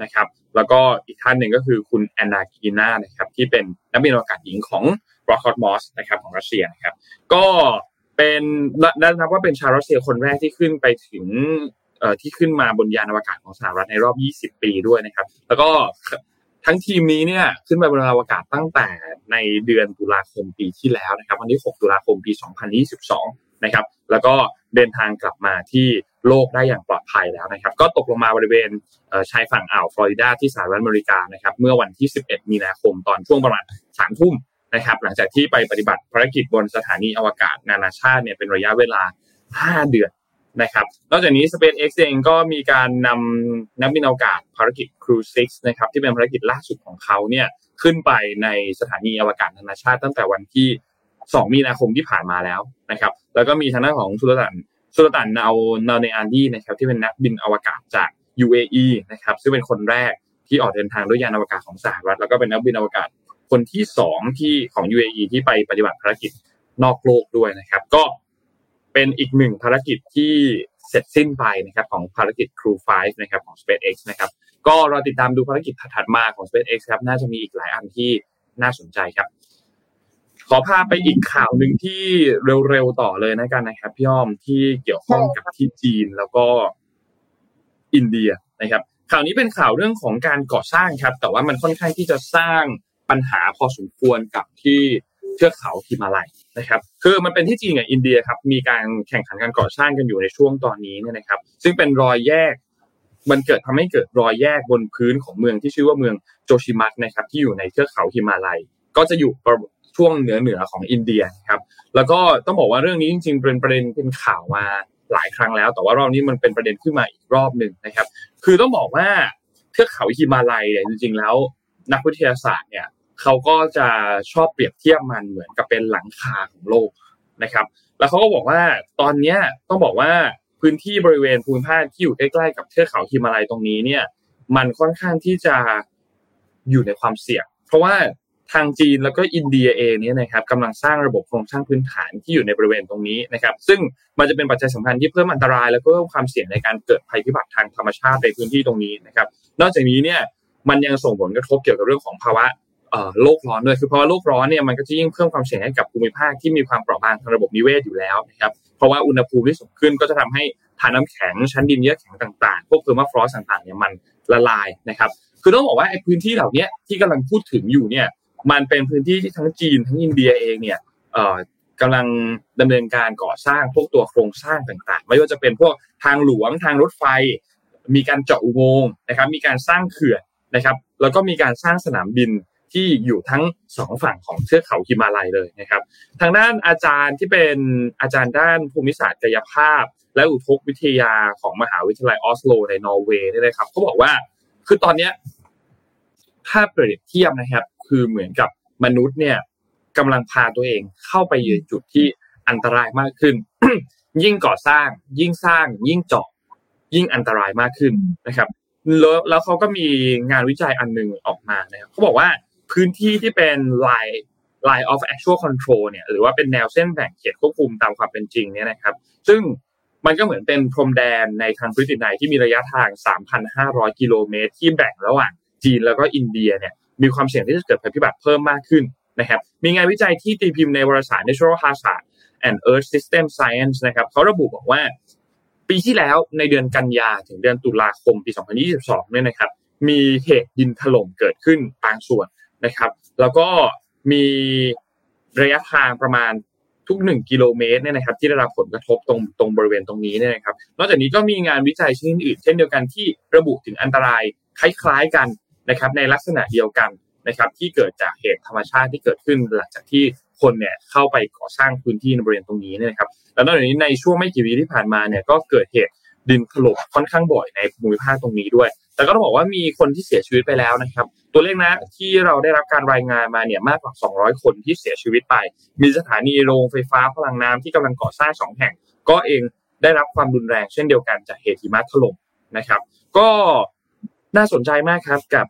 นะครับ แล้วก็อีกท่านหนึ่งก็คือคุณแอนนากีนานะครับที่เป็นนักบินอวกาศหญิงของ r o c k e t m o s นะครับของรัสเซียนะครับ ก็เป็นและนับว่าเป็นชาวรัสเซียคนแรกที่ขึ้นไปถึง ที่ขึ้นมาบนยานอวกาศของสหรัฐในรอบ 20 ปีด้วยนะครับ แล้วก็ทั้งทีมนี้เนี่ยขึ้นไปบนอวกาศตั้งแต่ในเดือนตุลาคมปีที่แล้วนะครับ วันที่ 6 ตุลาคมปี 2022 นะครับ แล้วก็เดินทางกลับมาที่โลกได้อย่างปลอดภัยแล้วนะครับ ก็ตกลงมาบริเวณเชายฝั่งอ่าวฟลอริดาที่สหรัฐอเมริกานะครับ เมื่อวันที่ 11 มีนาคมตอนช่วงประมาณ3ทุ่มนะครับ หลังจากที่ไปปฏิบัติภารกิจบนสถานีอวกาศนานาชาติเนี่ยเป็นระยะเวลา 5 เดือน นะครับ นอกจากนี้ SpaceX เองก็มีการนำนักบินอวกาศภารกิจ Crew 6นะครับที่เป็นภารกิจล่าสุดของเขาเนี่ยขึ้นไปในสถานีอวกาศนานาชาติตั้งแต่วันที่ 2 มีนาคมที่ผ่านมาแล้วนะครับ แล้วก็มีทางด้านของสุลต่านสุลต่านนานาเนอันดีนะครับที่เป็นนักบินอวกาศจาก UAE นะครับซึ่งเป็นคนแรกที่ออกเดินทางด้วยยานอวกาศของสหรัฐแล้วก็เป็นนักบินอวกาศคนที่สองที่ของ UAE ที่ไปปฏิบัติภารกิจนอกโลกด้วยนะครับ ก็ เป็นอีกหนึ่งภารกิจที่เสร็จสิ้นไปนะครับของภารกิจ Crew 5นะครับของ SpaceX นะครับก็รอติดตามดูภารกิจถัดมาของ SpaceX ครับน่าจะมีอีกหลายอันที่น่าสนใจครับ ขอพาไปอีกข่าวหนึ่งที่เร็วๆต่อเลยนะกันนะครับพี่อ้อมที่เกี่ยวข้องกับที่จีนแล้วก็อินเดียนะครับ ข่าวนี้เป็นข่าวเรื่องของการก่อสร้างครับ แต่ว่ามันค่อนข้างที่จะสร้างปัญหาพอสมควรกับที่เทือกเขาฮิมาลัย นะครับคือมันเป็นที่จีนกับอินเดียครับมีการแข่งขันการก่อสร้างกันอยู่ในช่วงตอนนี้เนี่ยนะครับซึ่งเป็นรอยแยกมันเกิดทำให้เกิดรอยแยกบนพื้นของเมืองที่ชื่อว่าเมืองโจชิมัตนะครับที่อยู่ในเทือกเขาฮิมาลัย ก็จะอยู่ช่วงเหนือเหนือของอินเดียครับแล้วก็ต้องบอกว่าเรื่องนี้จริงๆเป็นประเด็นเป็นข่าวมาหลายครั้งแล้ว แต่ว่ารอบนี้มันเป็นประเด็นขึ้นมาอีกรอบหนึ่งนะครับ คือต้องบอกว่าเทือกเขาฮิมาลัยเนี่ยจริงๆแล้วนักวิทยาศาสตร์เนี่ย เขาก็จะชอบเปรียบเทียบมันเหมือนกับเป็นหลังคาของโลกนะครับ แล้วเขาก็บอกว่าตอนนี้ต้องบอกว่าพื้นที่บริเวณภูมิภาคที่อยู่ใกล้ๆกับเทือกเขาฮิมาลัยตรงนี้เนี่ย มันค่อนข้างที่จะอยู่ในความเสี่ยง เพราะว่าทางจีนแล้วก็อินเดียเองเนี่ยนะครับกำลังสร้างระบบโครงสร้างพื้นฐานที่อยู่ในบริเวณตรงนี้นะครับ ซึ่งมันจะเป็นปัจจัยสำคัญที่เพิ่มอันตราย แล้วก็เพิ่มความเสี่ยงในการเกิดภัยพิบัติทางธรรมชาติในพื้นที่ตรงนี้นะครับ นอกจากนี้เนี่ยมันยังส่งผลกระทบเกี่ยวกับเรื่องของภาวะ โลกร้อนด้วยคือภาวะโลกร้อนเนี่ยมันก็จะยิ่งเพิ่มความเสี่ยงให้กับภูมิภาคที่มีความเปราะบางทางระบบนิเวศอยู่แล้วนะครับเพราะว่าอุณหภูมิที่สูงขึ้นก็จะทำให้ธารน้ำแข็งชั้นดินเยือกแข็งต่างๆ พวก permafrost ต่างๆเนี่ยมันละลายนะครับคือต้องบอกว่าไอ้พื้นที่เหล่านี้ที่กำลังพูดถึงอยู่เนี่ยมันเป็นพื้นที่ที่ทั้งจีนทั้งอินเดียเองเนี่ยกำลังดำเนินการก่อสร้างพวกตัวโครงสร้างต่างๆ ไม่ว่าจะเป็นพวกทางหลวงทางรถไฟ มีการเจาะอุโมงค์นะครับมีการสร้างเขื่อนนะครับแล้วก็มีการสร้างสนามบิน ที่อยู่ทั้งสองฝั่งของเทือกเขาฮิมาลัยเลยนะครับ ทางด้านอาจารย์ที่เป็นอาจารย์ด้านภูมิศาสตร์กายภาพ และอุทกวิทยาของมหาวิทยาลัยออสโล ในนอร์เวย์นี่นะครับเขาบอกว่าคือตอนเนี้ยถ้าเปรียบเทียบนะครับ คือเหมือนกับมนุษย์เนี่ยกำลังพาตัวเองเข้าไปยืนจุดที่อันตรายมากขึ้น ยิ่งก่อสร้าง ยิ่งสร้าง ยิ่งเจาะ ยิ่งอันตรายมากขึ้นนะครับแล้วแล้วเขาก็มีงานวิจัยอันหนึ่งออกมานะครับเขาบอกว่า พื้นที่ที่เป็น line line of actual control เนี่ยหรือว่าเป็นแนวเส้นแบ่งเขตควบคุมตามความเป็นจริงเนี่ยนะครับ ซึ่งมันก็เหมือนเป็นพรมแดนในทางพื้นที่ในที่มีระยะทาง 3,500 กิโลเมตร ที่แบ่งระหว่างจีนแล้วก็อินเดียเนี่ยมีความเสี่ยงที่จะเกิดภัยพิบัติเพิ่มมากขึ้นนะครับมีงานวิจัยที่ตีพิมพ์ในวารสาร Natural Hazard and Earth System Science นะครับเขาระบุบอกว่า ปีที่แล้วในเดือนกันยาถึงเดือนตุลาคมปี 2022 เนี่ยนะครับ มีเหตุดินถล่มเกิดขึ้นบางส่วน นะครับ แล้วก็มีระยะทางประมาณทุกหนึ่งกิโลเมตรเนี่ยนะครับ ที่ได้รับผลกระทบตรงตรงบริเวณตรงนี้เนี่ยนะครับ นอกจากนี้ก็มีงานวิจัยชนิดอื่น เช่นเดียวกันที่ระบุถึงอันตรายคล้ายๆกันนะครับ ในลักษณะเดียวกันนะครับ ที่เกิดจากเหตุธรรมชาติที่เกิดขึ้นหลังจากที่คนเนี่ยเข้าไปก่อสร้างพื้นที่ในบริเวณตรงนี้เนี่ยนะครับแล้วนอกจากนี้ในช่วงไม่กี่วีที่ผ่านมาเนี่ยก็เกิดเหตุดินถล่มค่อนข้างบ่อยในภูมิภาคตรงนี้ด้วย แต่ก็ต้องบอกว่ามีคนที่เสียชีวิตไปแล้วนะครับ ตัวเลขนะที่เราได้รับการรายงานมาเนี่ยมากกว่า 200 คนที่เสียชีวิตไป มีสถานีโรงไฟฟ้าพลังน้ำที่กำลังก่อสร้างสองแห่ง ก็เองได้รับความรุนแรงเช่นเดียวกันจากเหตุหิมะถล่มนะครับ ก็น่าสนใจมากครับกับ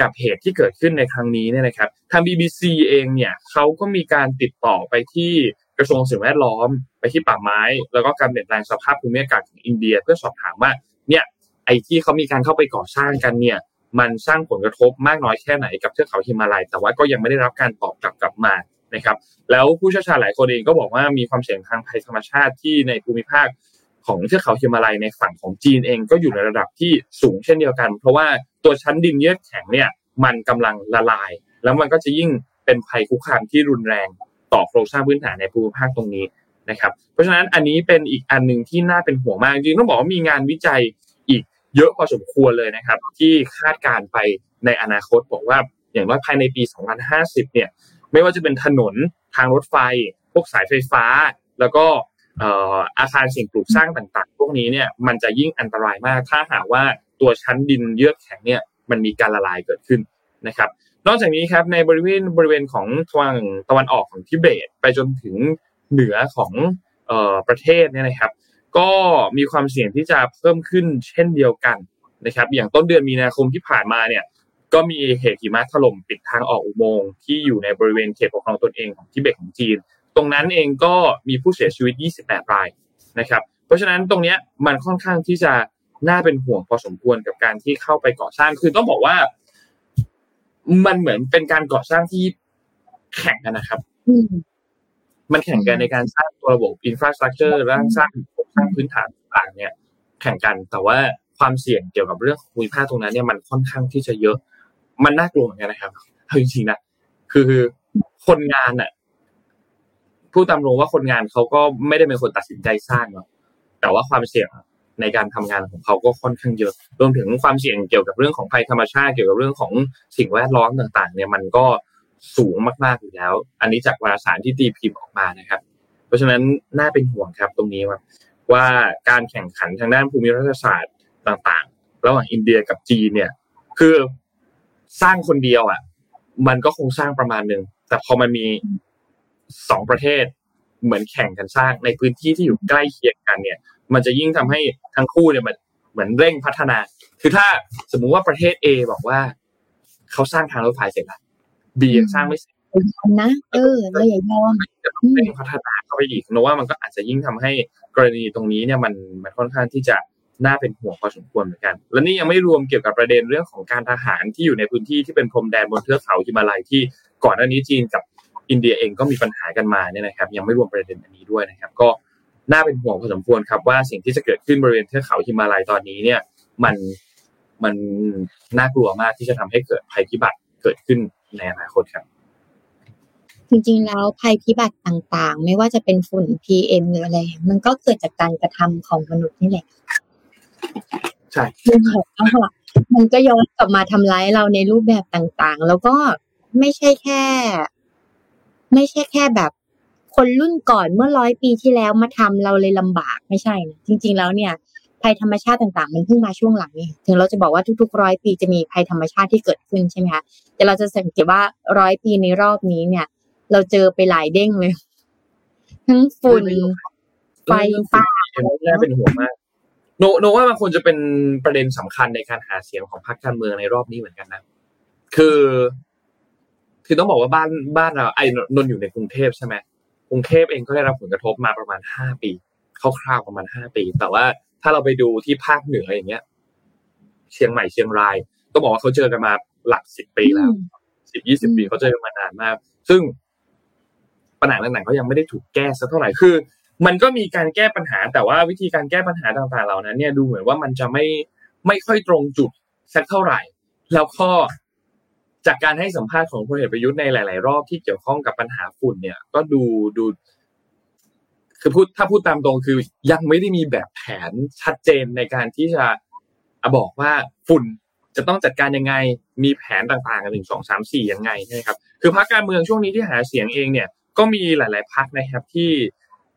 กับเหตุที่เกิดขึ้นในครั้งนี้เนี่ยนะครับทาง BBC เองเนี่ยเขาก็มีการติดต่อไปที่กระทรวงสิ่งแวดล้อม ไปที่ป่าไม้ แล้วก็การเปลี่ยนแปลงสภาพภูมิอากาศของอินเดีย เพื่อสอบถามว่าเนี่ย ไอ้ที่เขามีการเข้าไปก่อสร้างกันเนี่ย มันสร้างผลกระทบมากน้อยแค่ไหนกับเทือกเขาฮิมาลัย แต่ว่าก็ยังไม่ได้รับการตอบกลับกลับมานะครับ แล้วผู้เชี่ยวชาญหลายคนเองก็บอกว่ามีความเสี่ยงทางภัยธรรมชาติที่ในภูมิภาคของเทือกเขาฮิมาลัยในฝั่งของจีนเองก็อยู่ในระดับที่สูงเช่นเดียวกัน เพราะว่าตัวชั้นดินเยือกแข็งเนี่ยมันกำลังละลาย แล้วมันก็จะยิ่งเป็นภัยคุกคามที่รุนแรงต่อโครงสร้างพื้นฐานในภูมิภาคตรงนี้นะครับ เพราะฉะนั้นอันนี้เป็นอีกอันหนึ่งที่น่าเป็นห่วงมากจริงต้องบอกว่ามีงานวิจัย เยอะพอสมควรเลยนะครับ ที่คาดการไปในอนาคตบอกว่าอย่างน้อยภายในปี 2050 เนี่ย ไม่ว่าจะเป็นถนนทางรถไฟ พวกสายไฟฟ้า แล้วก็อาคารสิ่งปลูกสร้างต่าง ๆ พวกนี้เนี่ยมันจะยิ่งอันตรายมาก ถ้าหากว่าตัวชั้นดินเยือกแข็งเนี่ยมันมีการละลายเกิดขึ้นนะครับ นอกจากนี้ครับในบริเวณบริเวณของทางตะวันออกของทิเบต ไปจนถึงเหนือของออประเทศเนี่ยนะครับ ก็มีความเสี่ยงที่จะเพิ่มขึ้นเช่นเดียวกันนะครับ อย่างต้นเดือนมีนาคมที่ผ่านมาเนี่ย ก็มีเหตุหิมะถล่มปิดทางออกอุโมงค์ที่อยู่ในบริเวณเขตปกครองตนเองของทิเบตของจีน ตรงนั้นเองก็มีผู้เสียชีวิต 28 รายนะครับ เพราะฉะนั้นตรงเนี้ยมันค่อนข้างที่จะน่าเป็นห่วงพอสมควรกับการที่เข้าไปก่อสร้าง คือต้องบอกว่า มันเหมือนเป็นการก่อสร้างที่แข่งกันนะครับอืมมันแข่งกันในการสร้างตัวระบบอินฟราสตรักเจอร์และสร้าง สร้างพื้นฐานต่างเนี่ยแข่งกันแต่ว่าความเสี่ยงเกี่ยวกับเรื่องภูมิภาคตรงนั้นเนี่ยมันค่อนข้างที่จะเยอะ มันน่ากลัวเหมือนกันนะครับเอาจริงๆนะคือคนงานอะพูดตามรงว่าคนงานเขาก็ไม่ได้เป็นคนตัดสินใจสร้างหรอกแต่ว่าความเสี่ยงในการทำงานของเขาก็ค่อนข้างเยอะรวมถึงความเสี่ยงเกี่ยวกับเรื่องของภัยธรรมชาติเกี่ยวกับเรื่องของสิ่งแวดล้อมต่าง ๆ เนี่ยมันก็สูงมากๆอยู่แล้ว อันนี้จากวารสารที่ตีพิมพ์ออกมานะครับ เพราะฉะนั้นน่าเป็นห่วงครับตรงนี้ว่า ว่าการแข่งขันทางด้านภูมิรัฐศาสตร์ต่างๆ ระหว่างอินเดียกับจีนเนี่ย คือสร้างคนเดียวอะ มันก็คงสร้างประมาณหนึ่งแต่พอมันมีสองประเทศเหมือนแข่งกันสร้างในพื้นที่ที่อยู่ใกล้เคียงกันเนี่ย มันจะยิ่งทำให้ทั้งคู่เนี่ยมันเหมือนเร่งพัฒนา คือถ้าสมมุติว่าประเทศ A บอกว่าเขาสร้างทางรถไฟเสร็จแล้ว B ยังสร้างไม่เสร็จ นะเออเราอย่ายอมจะต้องเร่งพัฒนาเข้าไปอีกเพราะว่ามันก็อาจจะยิ่งทำให้กรณีตรงนี้เนี่ยมันมันค่อนข้างที่จะน่าเป็นห่วงพอสมควรเหมือนกัน และนี่ยังไม่รวมเกี่ยวกับประเด็นเรื่องของการทหารที่อยู่ในพื้นที่ที่เป็นพรมแดนบนเทือกเขาฮิมาลัยที่ก่อนหน้านี้จีนกับอินเดียเองก็มีปัญหากันมาเนี่ยนะครับ ยังไม่รวมประเด็นอันนี้ด้วยนะครับ ก็น่าเป็นห่วงพอสมควรครับว่าสิ่งที่จะเกิดขึ้นบริเวณเทือกเขาฮิมาลัยตอนนี้เนี่ย มันมันน่ากลัวมากที่จะทำให้เกิดภัยพิบัติเกิดขึ้นในอนาคตครับ จริงๆ แล้วภัยพิบัติต่างๆ ไม่ว่าจะเป็นฝุ่น PM หรืออะไร มันก็เกิดจากการกระทำของมนุษย์นี่แหละ ใช่คือแบบเอาล่ะมันก็ย้อนกลับมาทำร้ายเราในรูปแบบต่างๆ แล้วก็ไม่ใช่แค่ ไม่ใช่แค่แบบ คนรุ่นก่อนเมื่อร้อยปีที่แล้วมาทำเราเลยลำบากไม่ใช่นะจริง ๆ แล้วเนี่ยภัยธรรมชาติต่างๆ มันเพิ่งมาช่วงหลังนี่ถึงเราจะบอกว่าทุกๆร้อยปีจะมีภัยธรรมชาติที่เกิดขึ้นใช่ไหมคะแต่เราจะสังเกตว่าร้อยปีในรอบนี้เนี่ย เราเจอไปหลายเด้งเลย ทั้งฝุ่นไฟป่าน่าเป็นห่วงมากโนโนว่ามันควรจะเป็นประเด็นสำคัญในการหาเสียงของพรรคการเมืองในรอบนี้เหมือนกันนะ คือ คือต้องบอกว่าบ้านบ้านเราไอ้นนท์อยู่ในกรุงเทพใช่ไหมกรุงเทพเองก็ได้รับผลกระทบมาประมาณห้าปีคร่าวๆประมาณห้าปี แต่ว่าถ้าเราไปดูที่ภาคเหนืออย่างเงี้ย เชียงใหม่เชียงราย ก็บอกว่าเขาเจอกันมาหลักสิบปีแล้วสิบยี่สิบปีเขาเจอกันมานานมาก ซึ่ง ปัญหาต่างๆก็ยังไม่ได้ถูกแก้สักเท่าไหร่คือ มันก็มีการแก้ปัญหาแต่ว่าวิธีการแก้ปัญหาต่างๆเหล่านั้นเนี่ยดูเหมือนว่ามันจะไม่ไม่ค่อยตรงจุดสักเท่าไหร่ แล้วก็จากการให้สัมภาษณ์ของพลเอกประยุทธ์ในหลาย ๆ รอบที่เกี่ยวข้องกับปัญหาฝุ่นเนี่ย ก็ดูดูคือพูดถ้าพูดตามตรงคือยังไม่ได้มีแบบแผนชัดเจนในการที่จะอบอกว่าฝุ่นจะต้องจัดการยังไง มีแผนต่างๆกันหนึ่งสองสามสี่ยังไงใช่ไหมครับ คือพรรคการเมืองช่วงนี้ที่หาเสียงเองเนี่ย ก็มีหลาย ๆพรรคนะครับที่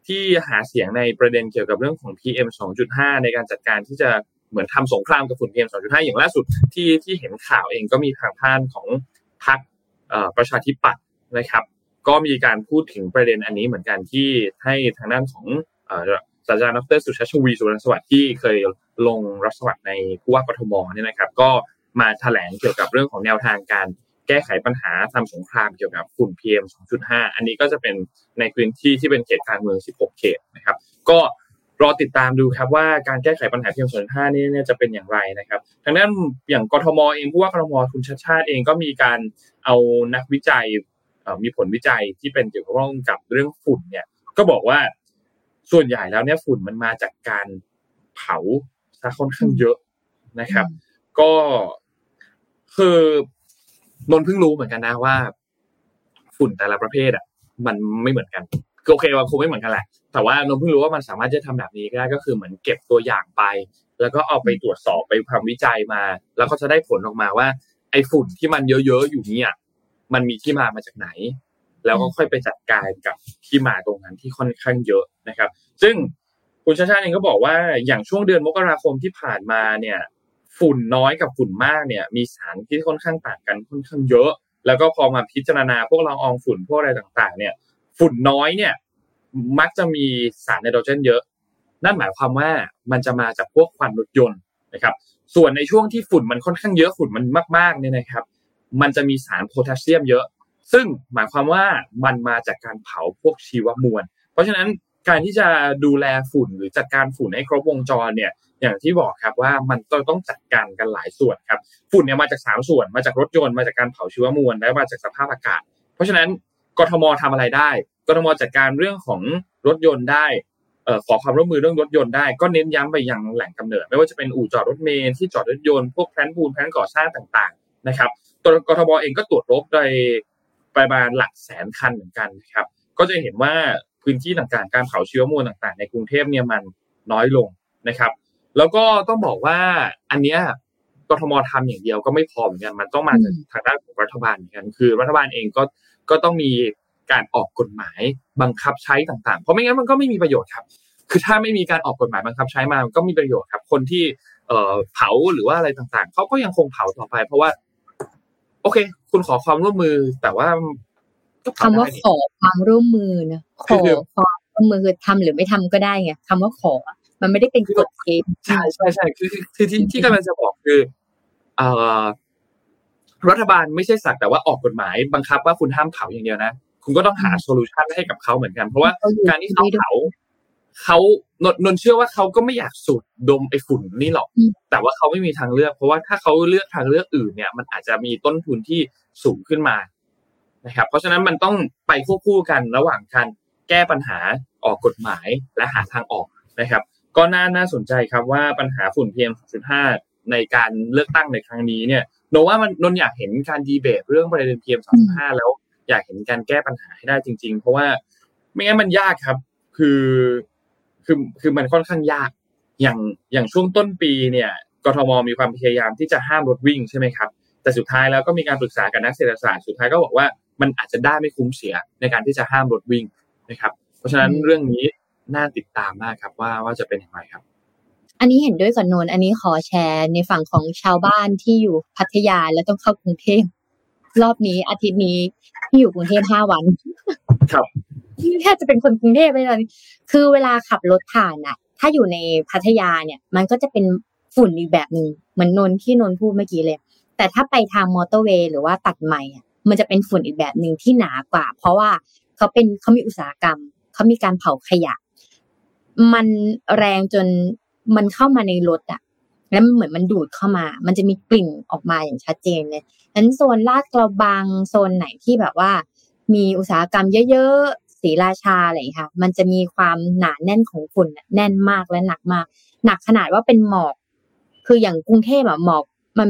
ที่หาเสียงในประเด็นเกี่ยวกับเรื่องของ PM 2.5 ในการจัดการที่จะเหมือนทำสงครามกับฝุ่น PM 2.5 อย่างล่าสุดที่ที่เห็นข่าวเองก็มีทางท่านของพรรคประชาธิปัตย์นะครับ ก็มีการพูดถึงประเด็นอันนี้เหมือนกันที่ให้ทางด้านของอ่อศาสตราจารย์ดรสุชาชวีสุวรรณสวัสดิ์ที่เคยลงรับสมัครในผู้ว่ากทมเนี่ยนะครับ ก็มาแถลงเกี่ยวกับเรื่องของแนวทางการ แก้ไขปัญหาทำสงครามเกี่ยวกับฝุ่น PM 2.5 อันนี้ก็จะเป็นในพื้นที่ที่เป็นเขตการเมือง 16 เขตนะครับ ก็รอติดตามดูครับว่าการแก้ไขปัญหา PM 2.5 นี่เนี่ยจะเป็นอย่างไรนะครับทางด้านอย่างกทมเองผู้ว่ากทมคุณชาติชาติเองก็มีการเอานักวิจัยเอ่อมีผลวิจัยที่เป็นเกี่ยวข้องกับเรื่องฝุ่นเนี่ยก็บอกว่าส่วนใหญ่แล้วเนี่ยฝุ่นมันมาจากการเผาซะค่อนข้างเยอะนะครับ ก็คือ นนเพิ่งรู้เหมือนกันนะว่า ฝุ่นแต่ละประเภทอะ มันไม่เหมือนกันคือโอเคว่าคงไม่เหมือนกันแหละ แต่ว่านนเพิ่งรู้ว่ามันสามารถจะทำแบบนี้ได้ก็คือเหมือนเก็บตัวอย่างไป แล้วก็เอาไปตรวจสอบไปทำวิจัยมา แล้วก็จะได้ผลออกมาว่า ไอ้ฝุ่นที่มันเยอะๆอยู่เนี่ยมันมีที่มามาจากไหน แล้วก็ค่อยไปจัดการกับที่มาตรงนั้นที่ค่อนข้างเยอะนะครับ ซึ่งคุณชาชาเองก็บอกว่าอย่างช่วงเดือนมกราคมที่ผ่านมาเนี่ย ฝุ่นน้อยกับฝุ่นมากเนี่ย มีสารที่ค่อนข้างต่างกันค่อนข้างเยอะ แล้วก็พอมาพิจารณาพวกละอองฝุ่นพวกอะไรต่าง ๆ เนี่ย ฝุ่นน้อยเนี่ย มักจะมีสารไนโตรเจนเยอะ นั่นหมายความว่ามันจะมาจากพวกควันรถยนต์นะครับ ส่วนในช่วงที่ฝุ่นมันค่อนข้างเยอะฝุ่นมันมากๆเนี่ยนะครับ มันจะมีสารโพแทสเซียมเยอะ ซึ่งหมายความว่ามันมาจากการเผาพวกชีวมวล เพราะฉะนั้น การที่จะดูแลฝุ่นหรือจัดการฝุ่นให้ครบวงจรเนี่ยอย่างที่บอกครับว่ามันต้องจัดการกันหลายส่วนครับฝุ่นเนี่ยมาจากสามส่วนมาจากรถยนต์มาจากการเผาชีวมวลและมาจากสภาพอากาศ เพราะฉะนั้นกทมทำอะไรได้กทมจัดการเรื่องของรถยนต์ได้ขอความร่วมมือเรื่องรถยนต์ได้ก็เน้นย้ำไปยังแหล่งกำเนิด ไม่ว่าจะเป็นอู่จอดรถเมล์ที่จอดรถยนต์พวกแพลนปูนแพลนก่อสร้างต่างๆนะครับตัวกทมเองก็ตรวจรบโดยประมาณหลักแสนคันเหมือนกันนะครับก็จะเห็นว่า พื้นที่ต่างๆ การเผาเชื้อมวลต่างๆ ในกรุงเทพเนี่ยมันน้อยลงนะครับ แล้วก็ต้องบอกว่าอันเนี้ยกทมทำอย่างเดียวก็ไม่พอเหมือนกันมันต้องมาจากทางด้านของรัฐบาลเหมือนกันคือ รัฐบาลเองก็ก็ต้องมีการออกกฎหมายบังคับใช้ต่างๆ เพราะไม่งั้นมันก็ไม่มีประโยชน์ครับ คือถ้าไม่มีการออกกฎหมายบังคับใช้มามันก็มีประโยชน์ครับ คนที่เอ่อเผาหรือว่าอะไรต่างๆเขาก็ยังคงเผาต่อไป เพราะว่า โอเค คุณขอความร่วมมือ แต่ว่า คำว่าได้นี่ขอความร่วมมือนะขคืออความร่วมมือคือทำหรือไม่ทำก็ได้ไงคำว่าขอ มันไม่ได้เป็นกฎเกณฑ์ใช่ใช่ใช่คือคือคือที่ที่กำลังจะบอกคือเอ่อรัฐบาลไม่ใช่สักแต่ว่าออกกฎหมายบังคับว่าคุณห้ามเผาอย่างเดียวนะคุณก็ต้องหาโซลูชันให้กับเขาเหมือนกัน เพราะว่าเขาอยู่การที่เขาด้วยเผาเขานนนนเชื่อว่าเขาก็ไม่อยากสูดดมไอ้ฝุ่นนี่หรอกอืมแต่ว่าเขาไม่มีทางเลือก เพราะว่าถ้าเขาเลือกทางเลือกอื่นเนี่ย มันอาจจะมีต้นทุนที่สูงขึ้นมา นะครับ เพราะฉะนั้นมันต้องไปควบคู่กันระหว่างการแก้ปัญหาออกกฎหมายและหาทางออกนะครับ ก็น่าน่าสนใจครับว่าปัญหาฝุ่น PM 2.5 ในการเลือกตั้งในครั้งนี้เนี่ยโนว่ามันนนอยากเห็นการดีเบตเรื่องประเด็น PM 2.5 แล้วอยากเห็นการแก้ปัญหาให้ได้จริง ๆ เพราะว่าไม่งั้นมันยากครับ คือคือคือมันค่อนข้างยากอย่างอย่างช่วงต้นปีเนี่ยกทมมีความพยายามที่จะห้ามรถวิ่งใช่ไหมครับแต่สุดท้ายแล้วก็มีการปรึกษากับนักเศรษฐศาสตร์สุดท้ายก็บอกว่า มันอาจจะได้ไม่คุ้มเสียในการที่จะห้ามรถวิ่งนะครับ เพราะฉะนั้นเรื่องนี้น่าติดตามมากครับว่าว่าจะเป็นอย่างไรครับ อันนี้เห็นด้วยกับนนท์อันนี้ขอแชร์ในฝั่งของชาวบ้านที่อยู่พัทยาแล้วต้องเข้ากรุงเทพรอบนี้อาทิตย์นี้ที่อยู่กรุงเทพห้าวัน ครับแทบจะเป็นคนกรุงเทพเลยตอนนี้คือเวลาขับรถผ่านอะถ้าอยู่ในพัทยาเนี่ย มันก็จะเป็นฝุ่นอีกแบบหนึ่งเหมือนนนท์ที่นนท์พูดเมื่อกี้เลย แต่ถ้าไปทางมอเตอร์เวย์หรือว่าตัดใหม่อะ มันจะเป็นฝุ่นอีกแบบหนึ่งที่หนากว่า เพราะว่าเขาเป็นเขามีอุตสาหกรรมเขามีการเผาขยะ มันแรงจนมันเข้ามาในรถอะแล้วมันเหมือนมันดูดเข้ามา มันจะมีกลิ่นออกมาอย่างชัดเจนเลยนั้นโซนลาดกระบังโซนไหนที่แบบว่า มีอุตสาหกรรมเยอะๆศรีราชาอะไรค่ะ มันจะมีความหนาแน่นของฝุ่นแน่นมากและหนักมาก หนักขนาดว่าเป็นหมอก คืออย่างกรุงเทพอะหมอกมัน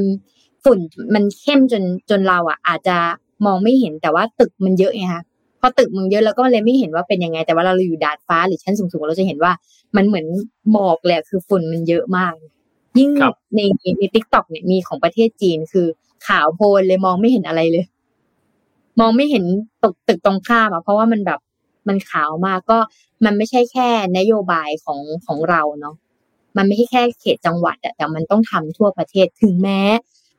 ฝุ่นมันเข้มจนจนเราอะอาจจะ มองไม่เห็นแต่ว่าตึกมันเยอะไงคะพอตึกมันเยอะเราก็เลยไม่เห็นว่าเป็นยังไง แต่ว่าเราอยู่ดาดฟ้าหรือชั้นสูงๆเราจะเห็นว่ามันเหมือนหมอกเลยอะคือฝุ่นมันเยอะมาก ยิ่งครับในใน TikTok เนี่ยมีของประเทศจีนคือขาวโพลนเลยมองไม่เห็นอะไรเลย มองไม่เห็นตึกตึกตรงข้ามอะเพราะว่ามันแบบมันขาวมากก็มันไม่ใช่แค่นโยบายของของเราเนาะมันไม่ใช่แค่เขตจังหวัดอะแต่มันต้องทำทั่วประเทศถึงแม้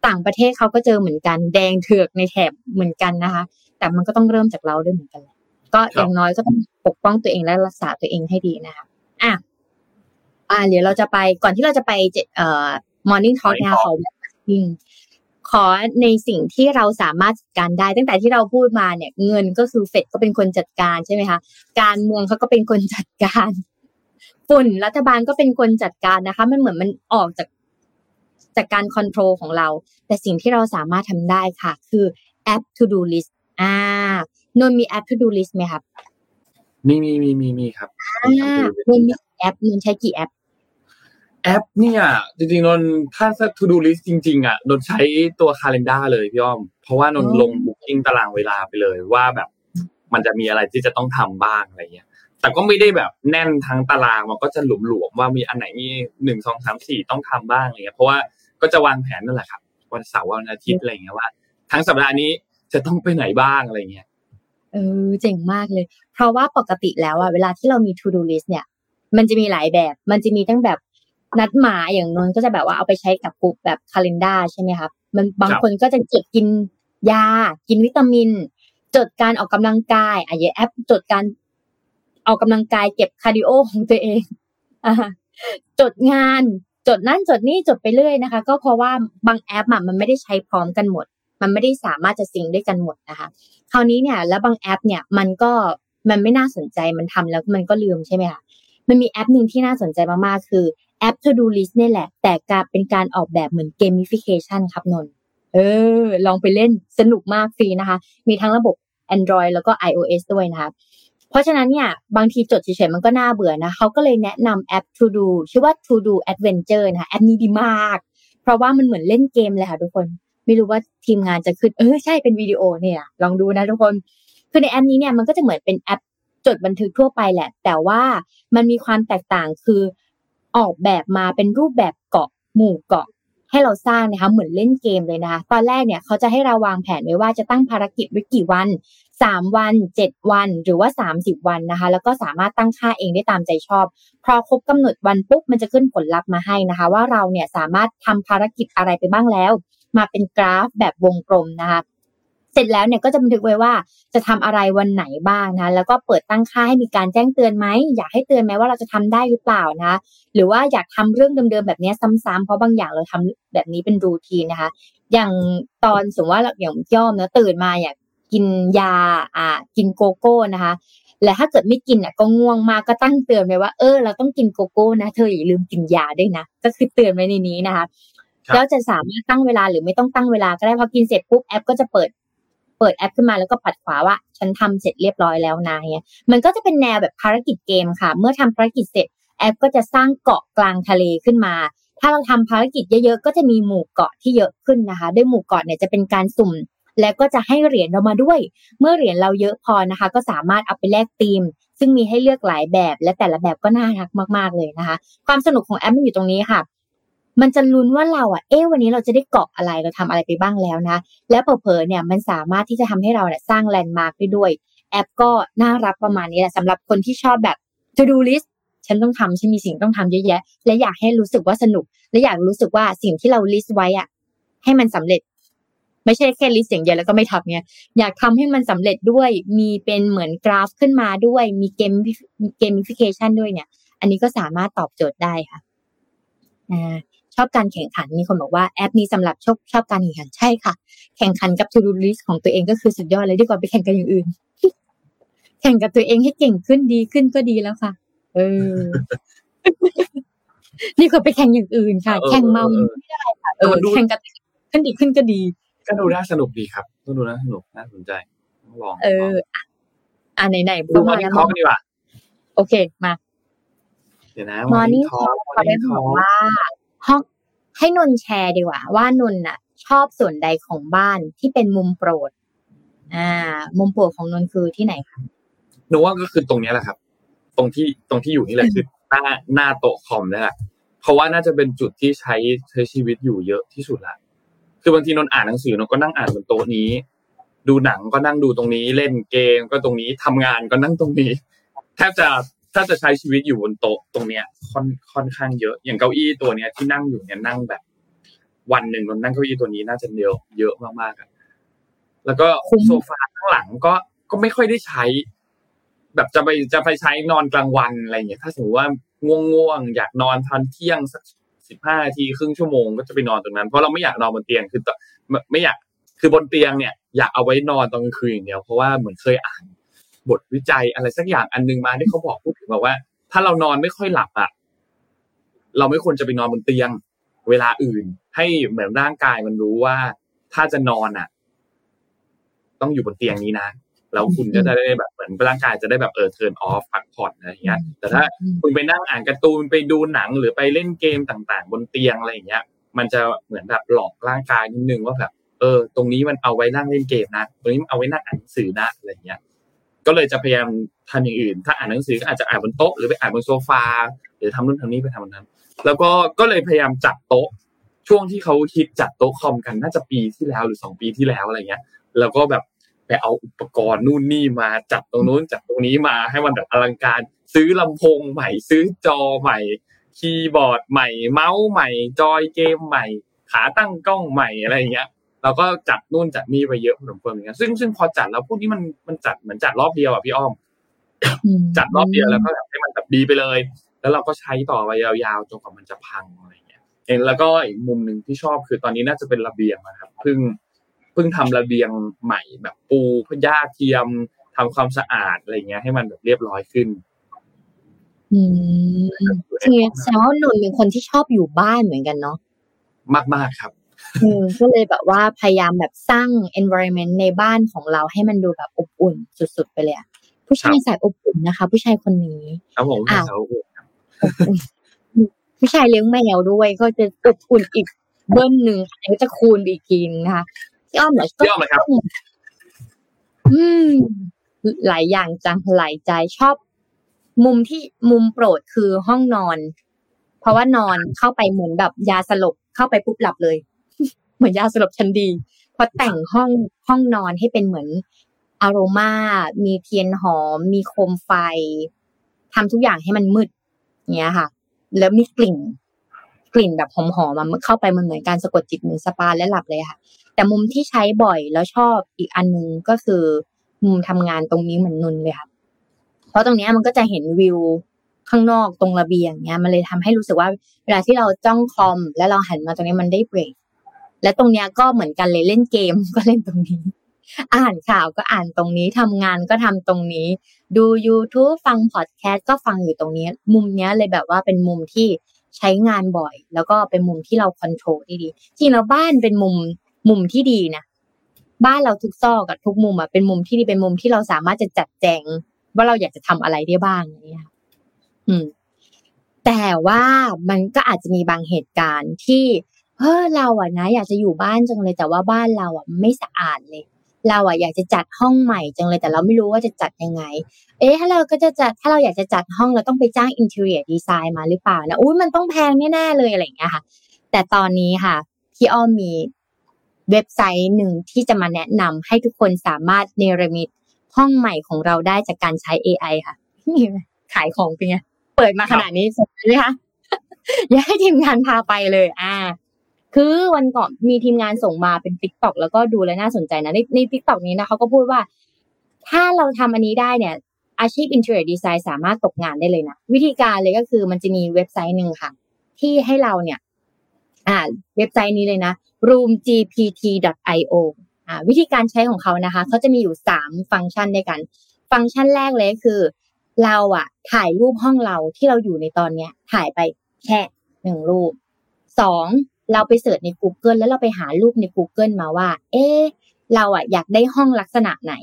ต่างประเทศเขาก็เจอเหมือนกันแดงเถือกในแถบเหมือนกันนะคะ แต่มันก็ต้องเริ่มจากเราด้วยเหมือนกันแหละก็ครับอย่างน้อยก็ต้องปกป้องตัวเองและรักษาตัวเองให้ดีนะคะอะอ่าเดี๋ยวเราจะไปก่อนที่เราจะไปเจเอ่อ morning talk นะคะขออืมขอในสิ่งที่เราสามารถจัดการได้ ตั้งแต่ที่เราพูดมาเนี่ย เงินก็คือเฟดก็เป็นคนจัดการใช่ไหมคะการเมืองเขาก็เป็นคนจัดการฝุ่นรัฐบาลก็เป็นคนจัดการนะคะ มันเหมือนมันออกจาก จากการ control ของเรา แต่สิ่งที่เราสามารถทำได้ค่ะ คือแอป to do list อ่านนท์มีแอป to do list ไหมครับ มีมีมีมีมีครับอ่านนท์มีแอปนนท์ใช้กี่แอป แอปเนี่ย จริงๆนนถ้า to do list จริง ๆ อะนนใช้ตัว calendar เลยพี่อ้อม เพราะว่านนอ๋อลง booking ตารางเวลาไปเลยว่าแบบมันจะมีอะไรที่จะต้องทำบ้างอะไรเงี้ย แต่ก็ไม่ได้แบบแน่นทั้งตารางมันก็จะหลวมๆว่ามีอันไหนมีหนึ่งสองสามสี่ต้องทำบ้างอะไรเงี้ย เพราะว่า ก็จะวางแผนนั่นแหละครับ วันเสาร์วันอาทิตย์อะไรเงี้ยว่า ทั้งสัปดาห์นี้จะต้องไปไหนบ้างอะไรเงี้ยเออเจ๋งมากเลย เพราะว่าปกติแล้วอะเวลาที่เรามี to do list เนี่ย มันจะมีหลายแบบ มันจะมีทั้งแบบนัดหมายอย่างนนท์ก็จะแบบว่าเอาไปใช้กับกลุ่มแบบคาล endar ใช่ไหมครับ มันบางคนก็จะจดกินยา กินวิตามิน จดการออกกำลังกายอะอย่างแอปจดการออกกำลังกายเก็บคาร์ดิโอของตัวเองอ่าจดงาน จดนั่นจดนี่จดไปเรื่อยนะคะ ก็เพราะว่าบางแอปอะมันไม่ได้ใช้พร้อมกันหมด มันไม่ได้สามารถจะ sync ด้วยกันหมดนะคะ คราวนี้เนี่ยแล้วบางแอปเนี่ยมันก็มันไม่น่าสนใจมันทำแล้วมันก็ลืมใช่ไหมคะมันมีแอปหนึ่งที่น่าสนใจมากๆคือแอป To Do List นี่แหละ แต่การเป็นการออกแบบเหมือน gamification ครับนนเออ ลองไปเล่นสนุกมากฟรีนะคะ มีทั้งระบบ Android แล้วก็ iOS ด้วยนะคะ เพราะฉะนั้นเนี่ยบางทีจดเฉยๆมันก็น่าเบื่อนะเขาก็เลยแนะนำแอป To Do ชื่อว่า To Do Adventure นะคะแอปนี้ดีมาก เพราะว่ามันเหมือนเล่นเกมเลยค่ะทุกคน ไม่รู้ว่าทีมงานจะขึ้นเออใช่เป็นวิดีโอเนี่ยลองดูนะทุกคนคือในแอปนี้เนี่ยมันก็จะเหมือนเป็นแอปจดบันทึกทั่วไปแหละ แต่ว่ามันมีความแตกต่างคือออกแบบมาเป็นรูปแบบเกาะหมู่เกาะให้เราสร้างนะคะเหมือนเล่นเกมเลยนะคะตอนแรกเนี่ยเขาจะให้เราวางแผนไว้ว่าจะตั้งภารกิจไว้กี่วัน สามวันเจ็ดวันหรือว่าสามสิบวันนะคะ แล้วก็สามารถตั้งค่าเองได้ตามใจชอบ พอครบกำหนดวันปุ๊บมันจะขึ้นผลลัพธ์มาให้นะคะ ว่าเราเนี่ยสามารถทำภารกิจอะไรไปบ้างแล้ว มาเป็นกราฟแบบวงกลมนะคะเสร็จแล้วเนี่ยก็จะบันทึกไว้ว่าจะทำอะไรวันไหนบ้างนะแล้วก็เปิดตั้งค่าให้มีการแจ้งเตือนไหมอยากให้เตือนไหมว่าเราจะทำได้หรือเปล่านะ หรือว่าอยากทำเรื่องเดิมๆแบบนี้ซ้ำๆเพราะบางอย่างเราทำแบบนี้เป็นรูทีนนะคะ อย่างตอนสมมติว่าอย่างย่อมเนะตื่นมาอยาก กินยาอ่ากินโกโก้นะคะและถ้าเกิดไม่กินอะก็ง่วงมากก็ตั้งเตือนไว้ว่าเออเราต้องกินโกโก้นะเธออย่าลืมกินยาด้วยนะก็คือเตือนไว้ในนี้นะคะแล้วจะสามารถตั้งเวลาหรือไม่ต้องตั้งเวลาก็ได้พอกินเสร็จปุ๊บแอปก็จะเปิด เปิดแอปขึ้นมาแล้วก็ปัดขวาว่า ฉันทำเสร็จเรียบร้อยแล้วนะเนี่ยมันก็จะเป็นแนวแบบภารกิจเกมค่ะ เมื่อทำภารกิจเสร็จแอปก็จะสร้างเกาะกลางทะเลขึ้นมา ถ้าเราทำภารกิจเยอะๆก็จะมีหมู่เกาะที่เยอะขึ้นนะคะ ด้วยหมู่เกาะเนี่ยจะเป็นการสุ่ม แล้วก็จะให้เหรียญเรามาด้วย เมื่อเหรียญเราเยอะพอนะคะ ก็สามารถเอาไปแลกทีม ซึ่งมีให้เลือกหลายแบบ และแต่ละแบบก็น่ารักมาก ๆเลยนะคะ ความสนุกของแอปมันอยู่ตรงนี้ค่ะ มันจะลุ้นว่าเราอะเอ๊วันนี้เราจะได้เกาะอะไรเราทำอะไรไปบ้างแล้วนะ แล้วเผลอๆเนี่ยมันสามารถที่จะทำให้เราเนี่ยสร้างแลนด์มาร์กได้ด้วย แอปก็น่ารักประมาณนี้แหละสำหรับคนที่ชอบแบบ to do list ฉันต้องทำฉันมีสิ่งต้องทำเยอะแยะ และอยากให้รู้สึกว่าสนุก และอยากรู้สึกว่าสิ่งที่เรา list ไว้อะให้มันสำเร็จ ไม่ใช่แค่ list อย่างเดียวแล้วก็ไม่ทำเนี่ยอยากทำให้มันสำเร็จด้วยมีเป็นเหมือนกราฟขึ้นมาด้วย มีเกม gamification ด้วยเนี่ย อันนี้ก็สามารถตอบโจทย์ได้ค่ะอ่าชอบการแข่งขันมีคนบอกว่าแอปนี้สำหรับชอบชอบการแข่งขันใช่ค่ะ แข่งขันกับ to do list ของตัวเองก็คือสุดยอดเลยดีกว่าไปแข่งกันอย่างอื่น แข่งกับตัวเองให้เก่งขึ้นดีขึ้นก็ดีแล้วค่ะ เออนี่ก็ไปแข่งอย่างอื่นค่ะ แข่งเมาไม่ได้ค่ะเออแข่งกับขึ้นดีขึ้นก็ดี ก็ดูน่าสนุกดีครับก็ดูน่าสนุกน่าสนใจต้องลองเอออ่าไหนๆดู morning talk ดีกว่าโอเคมาเดี๋ยวนะ morning talk เขาได้บอกว่าห้องให้นนแชร์ดีกว่า ว่านนน่ะ ชอบส่วนใดของบ้านที่เป็นมุมโปรด อ่า มุมโปรดของนนคือที่ไหนคะหนูว่าก็คือตรงนี้แหละครับ ตรงที่ตรงที่อยู่นี่แหละคือหน้าหน้าโต๊ะคอมนี่แหละเพราะว่าน่าจะเป็นจุดที่ใช้ใช้ชีวิตอยู่เยอะที่สุดละ คือบางทีนนอ่านหนังสือนนก็นั่งอ่านบนโต๊ะนี้ ดูหนังก็นั่งดูตรงนี้ เล่นเกมก็ตรงนี้ทำงานก็นั่งตรงนี้ แทบจะถ้าจะใช้ชีวิตอยู่บนโต๊ะตรงเนี้ยค่อนค่อนข้างเยอะ อย่างเก้าอี้ตัวเนี้ยที่นั่งอยู่เนี่ยนั่งแบบ วันหนึ่งนนั่งเก้าอี้ตัวนี้น่าจะเยอะเยอะมากๆแล้วก็โซฟาข้างหลังก็ก็ไม่ค่อยได้ใช้ แบบจะไปจะไปใช้นอนกลางวันอะไรเงี้ยถ้าสมมติว่าง่วงง่วงอยากนอนทันเที่ยงสัก สิบห้าทีครึ่งชั่วโมงก็จะไปนอนตรงนั้น เพราะเราไม่อยากนอนบนเตียงคือไม่อยากคือบนเตียงเนี่ยอยากเอาไว้นอนตอนกลางคืนอย่างเดียวเพราะว่าเหมือนเคยอ่าน บทวิจัยอะไรสักอย่างอันนึงมาที่เขาบอกพูดถึงบอกว่า ถ้าเรานอนไม่ค่อยหลับอะเราไม่ควรจะไปนอนบนเตียง เวลาอื่น ให้เหมือนร่างกายมันรู้ว่า ถ้าจะนอนอะ ต้องอยู่บนเตียงนี้นะ แล้วคุณก็จะได้แบบเหมือนร่างกายจะได้แบบเออเทิร์นออฟพักผ่อนอะไรอย่างเงี้ย แต่ถ้าคุณไปนั่งอ่านการ์ตูนไปดูหนังหรือไปเล่นเกมต่างๆ บนเตียงอะไรอย่างเงี้ย มันจะเหมือนแบบหลอกร่างกายนิดนึงว่าแบบเออ ตรงนี้มันเอาไว้นั่งเล่นเกมนะตรงนี้เอาไว้นั่งอ่านหนังสือนะอะไรอย่างเงี้ย ก็เลยจะพยายามทำอย่างอื่น ถ้าอ่านหนังสือก็อาจจะอ่านบนโต๊ะหรือไปอ่านบนโซฟาหรือทำนู่นทำนี้ไปทำนั้น แล้วก็ก็เลยพยายามจัดโต๊ะช่วงที่เขาคิดจัดโต๊ะคอมกันน่าจะปีที่แล้วหรือสองปีที่แล้วอะไรเงี้ย แล้วก็แบบ ไปเอาอุปกรณ์นู่นนี่มาจัดตรงนู้นจัดตรงนี้มาให้มันแบบอลังการ ซื้อลำโพงใหม่ ซื้อจอใหม่ คีย์บอร์ดใหม่ เมาส์ใหม่ จอยเกมใหม่ ขาตั้งกล้องใหม่อะไรอย่างเงี้ยเราก็จัดนู่นจัดนี่ไปเยอะพอสมควรเหมือนกันซึ่งซึ่งพอจัดแล้วพวกนี้มันมันจัดเหมือนจัดรอบเดียวอะพี่อ้อมอืมจัดรอบเดียวแล้วก็แบบให้มันแบบดีไปเลย แล้วเราก็ใช้ต่อไปยาวๆจนกว่ามันจะพังอะไรอย่างเงี้ยเองแล้วก็อีกมุมหนึ่งที่ชอบคือตอนนี้น่าจะเป็นระเบียงนะครับเพิ่ง เพิ่งทำระเบียงใหม่แบบปูพหญ้าเทียมทำความสะอาดอะไรเงี้ยให้มันแบบเรียบร้อยขึ้นอืมจริงๆแสดงว่านนท์เป็นคนที่ชอบอยู่บ้านเหมือนกันเนาะมากๆครับก็เลยแบบว่าพยายามแบบสร้าง environment ในบ้านของเราให้มันดูแบบอบอุ่นสุดๆไปเลยอะผู้ชายสายอบอุ่นนะคะ ผู้ชายคนนี้ครับผมสาวอุ่นครับอบอุ่นผู้ชายเลี้ยงแมวด้วยก็จะอบอุ่นอีกเบิ้ลหนึ่งอันนี้จะคูณอีกทีนะคะ อ้อมเหรอพี่อ้อมนะครับ อืม หลายอย่างจังหลายใจชอบ มุมที่มุมโปรดคือห้องนอน เพราะว่านอนเข้าไปเหมือนแบบยาสลบเข้าไปปุ๊บหลับเลย เหมือนยาสลบชั้นดีพอแต่งห้องห้องนอนให้เป็นเหมือนอารมามีเทียนหอม มีโคมไฟทำทุกอย่างให้มันมืดเงี้ยค่ะ แล้วมีกลิ่น กลิ่นแบบหอมๆมันเข้าไปมันเหมือนการสะกดจิตเหมือนสปาและหลับเลยค่ะ แต่มุมที่ใช้บ่อยแล้วชอบอีกอันหนึงก็คือมุมทำงานตรงนี้เหมือนนนเลยค่ะเพราะตรงนี้มันก็จะเห็นวิวข้างนอกตรงระเบียงเนี้ยมันเลยทำให้รู้สึกว่าเวลาที่เราจ้องคอม แล้วเราหันมาตรงนี้มันได้เบรกและตรงเนี้ยก็เหมือนกันเลยเล่นเกมก็เล่นตรงนี้ อ่านข่าวก็อ่านตรงนี้ทำงานก็ทำตรงนี้ ดู YouTube ฟังพอดแคสต์ก็ฟังอยู่ตรงนี้ มุมเนี้ยเลยแบบว่าเป็นมุมที่ใช้งานบ่อย แล้วก็เป็นมุมที่เราคอนโทรลได้ดีจริงแล้วบ้านเป็นมุม มุมที่ดีนะบ้านเราทุกซอกกับทุกมุมอะเป็นมุมที่ดีเป็นมุมที่เราสามารถจะจัดแจง ว่าเราอยากจะทำอะไรได้บ้างอย่างเนี่ยค่ะอืม แต่ว่ามันก็อาจจะมีบางเหตุการณ์ที่เฮ้อเราอะนะ อยากจะอยู่บ้านจังเลย แต่ว่าบ้านเราอะไม่สะอาดเลย เราอะอยากจะจัดห้องใหม่จังเลย แต่เราไม่รู้ว่าจะจัดยังไง เอ๊ะถ้าเราก็จะจัดถ้าเราอยากจะจัดห้องเราต้องไปจ้างอินเทอร์เนียดีไซน์มาหรือเปล่านะอุ้ยมันต้องแพงแน่ๆเลยอะไรอย่างเงี้ยค่ะ แต่ตอนนี้ค่ะพี่อ้อมมี เว็บไซต์หนึ่งที่จะมาแนะนำให้ทุกคนสามารถเนรมิตห้องใหม่ของเราได้จากการใช้ AI ค่ะนี่ขายของเป็นไงเปิดมาขนาดนี้สนใจไหมคะอยากให้ทีมงานพาไปเลย อ่า คือวันก่อนมีทีมงานส่งมาเป็น TikTok แล้วก็ดูแล้วน่าสนใจนะ ในใน TikTok นี้นะเขาก็พูดว่า ถ้าเราทำอันนี้ได้เนี่ย อาชีพ interior design สามารถตกงานได้เลยนะ วิธีการเลยก็คือมันจะมีเว็บไซต์หนึ่งค่ะ ที่ให้เราเนี่ย อ่าเว็บไซต์นี้เลยนะ roomgpt.io อ่าวิธีการใช้ของเขานะคะเขาจะมีอยู่สามฟังก์ชันด้วยกัน ฟังก์ชันแรกเลยคือ เราอะถ่ายรูปห้องเราที่เราอยู่ในตอนเนี้ย ถ่ายไปแค่หนึ่งรูปสองเราไป search ใน Google แล้วเราไปหารูปใน Google มาว่า เอ๊เราอะอยากได้ห้องลักษณะไหน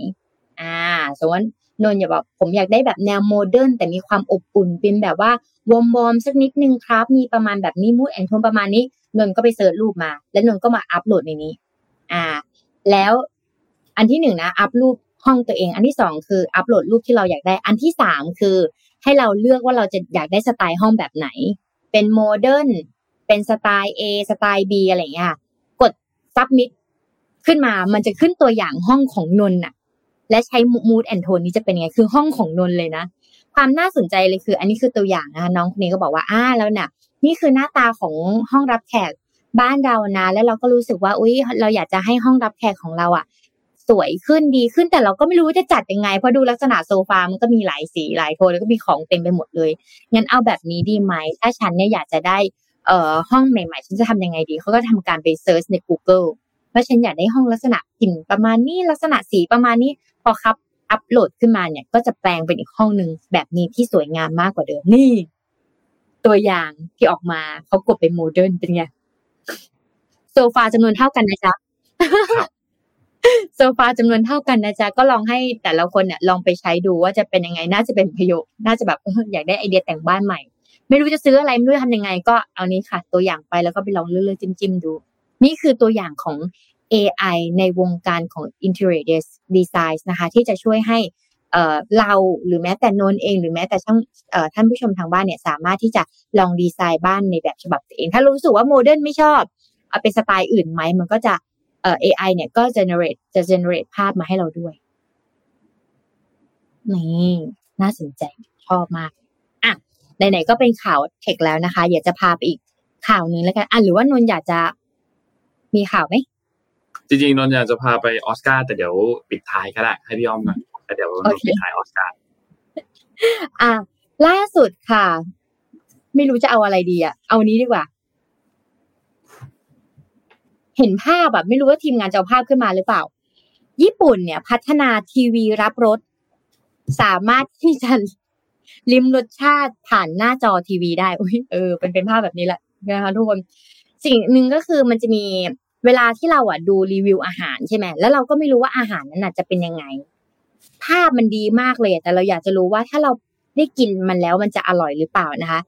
อ่าสมมตินนอย่าบอกผมอยากได้แบบแนวโมเดิร์นแต่มีความอบอุ่นเป็นแบบว่าวอมวอมๆสักนิดนึงครับ มีประมาณแบบนี้ mood and tone ประมาณนี้ นนก็ไป search รูปมา แล้วนนก็มาอัพโหลดในนี้ อ่า แล้วอันที่หนึ่งนะอัพรูปห้องตัวเอง อันที่สองคืออัพโหลดรูปที่เราอยากได้ อันที่สามคือ ให้เราเลือกว่าเราจะอยากได้สไตล์ห้องแบบไหน เป็นโมเดิร์นเป็นสไตล์ A สไตล์ B อะไรอย่างเงี้ยกด submit ขึ้นมามันจะขึ้นตัวอย่างห้องของนนท์น่ะ และใช้ mood and tone นี้จะเป็นยังไง คือห้องของนนเลยนะ ความน่าสนใจเลยคือ อันนี้คือตัวอย่างนะคะน้องคนนี้ก็บอกว่าอ่าแล้วน่ะ นี่คือหน้าตาของห้องรับแขกบ้านเรานะ แล้วเราก็รู้สึกว่าอุ้ยเราอยากจะให้ห้องรับแขกของเราอะ สวยขึ้นดีขึ้นแต่เราก็ไม่รู้ว่าจะจัดยังไง เพราะดูลักษณะโซฟามันก็มีหลายสีหลายโทนแล้วก็มีของเต็มไปหมดเลยงั้นเอาแบบนี้ดีไหมถ้าฉันเนี่ยอยากจะได้เอ่อห้องใหม่ๆ ฉันจะทำยังไงดีเขาก็ทำการไปเซิร์ชใน Google ว่าฉันอยากได้ห้องลักษณะกลิ่นประมาณนี้ลักษณะสีประมาณนี้พอครับ อัปโหลดขึ้นมาเนี่ยก็จะแปลงเป็นอีกห้องหนึ่งแบบนี้ที่สวยงามมากกว่าเดิมนี่ ตัวอย่างที่ออกมาเขากดเป็นโมเดิร์นเป็นไงโซฟาจำนวนเท่ากันนะจ๊ะโซฟาจำนวนเท่ากันนะจ๊ะก็ลองให้แต่ละคนเนี่ยลองไปใช้ดูว่าจะเป็นยังไงน่าจะเป็นประโยชน์น่าจะแบบอยากได้ไอเดียแต่งบ้านใหม่ ไม่รู้จะซื้ออะไรไม่รู้ทำยังไง ก็เอานี้ค่ะ ตัวอย่างไปแล้วก็ไปลองเลือกๆจิ้มๆดู นี่คือตัวอย่างของ AI ในวงการของ Interior Design นะคะ ที่จะช่วยให้เเราหรือแม้แต่นนท์เอง หรือแม้แต่ช่างท่านผู้ชมทางบ้านเนี่ยสามารถที่จะลองดีไซน์บ้านในแบบฉบับตัวเอง ถ้ารู้สึกว่าโมเดิร์นไม่ชอบ เอาเป็นสไตล์อื่นไหม มันก็จะเอ่อ AI เนี่ยก็ generate จะ generate ภาพมาให้เราด้วยนี่น่าสนใจชอบมากอะไหนๆก็เป็นข่าวเทคแล้วนะคะอยากจะพาไปอีกข่าวหนึ่งแล้วกันอะหรือว่านนท์อยากจะมีข่าวไหม จริงๆนนอยากจะพาไปออสการ์แต่เดี๋ยวปิดท้ายก็ได้ให้พี่อ้อมก่อนแล้วเดี๋ยวนนท์ปิดท้ายออสการ์อะล่าสุดค่ะ ไม่รู้จะเอาอะไรดีอะเอานี้ดีกว่า เห็นภาพแบบไม่รู้ว่าทีมงานจะเอาภาพขึ้นมาหรือเปล่า ญี่ปุ่นเนี่ย พัฒนาทีวีรับรสสามารถที่จะลิ้มรสชาติผ่านหน้าจอทีวีได้อุ้ยเออเป็นเป็นภาพแบบนี้แหละนะคะทุกคน สิ่งหนึ่งก็คือมันจะมี เวลาที่เราอะดูรีวิวอาหารใช่ไหมแล้วเราก็ไม่รู้ว่าอาหารนั้นน่ะจะเป็นยังไง ภาพมันดีมากเลย แต่เราอยากจะรู้ว่าถ้าเราได้กินมันแล้วมันจะอร่อยหรือเปล่านะคะ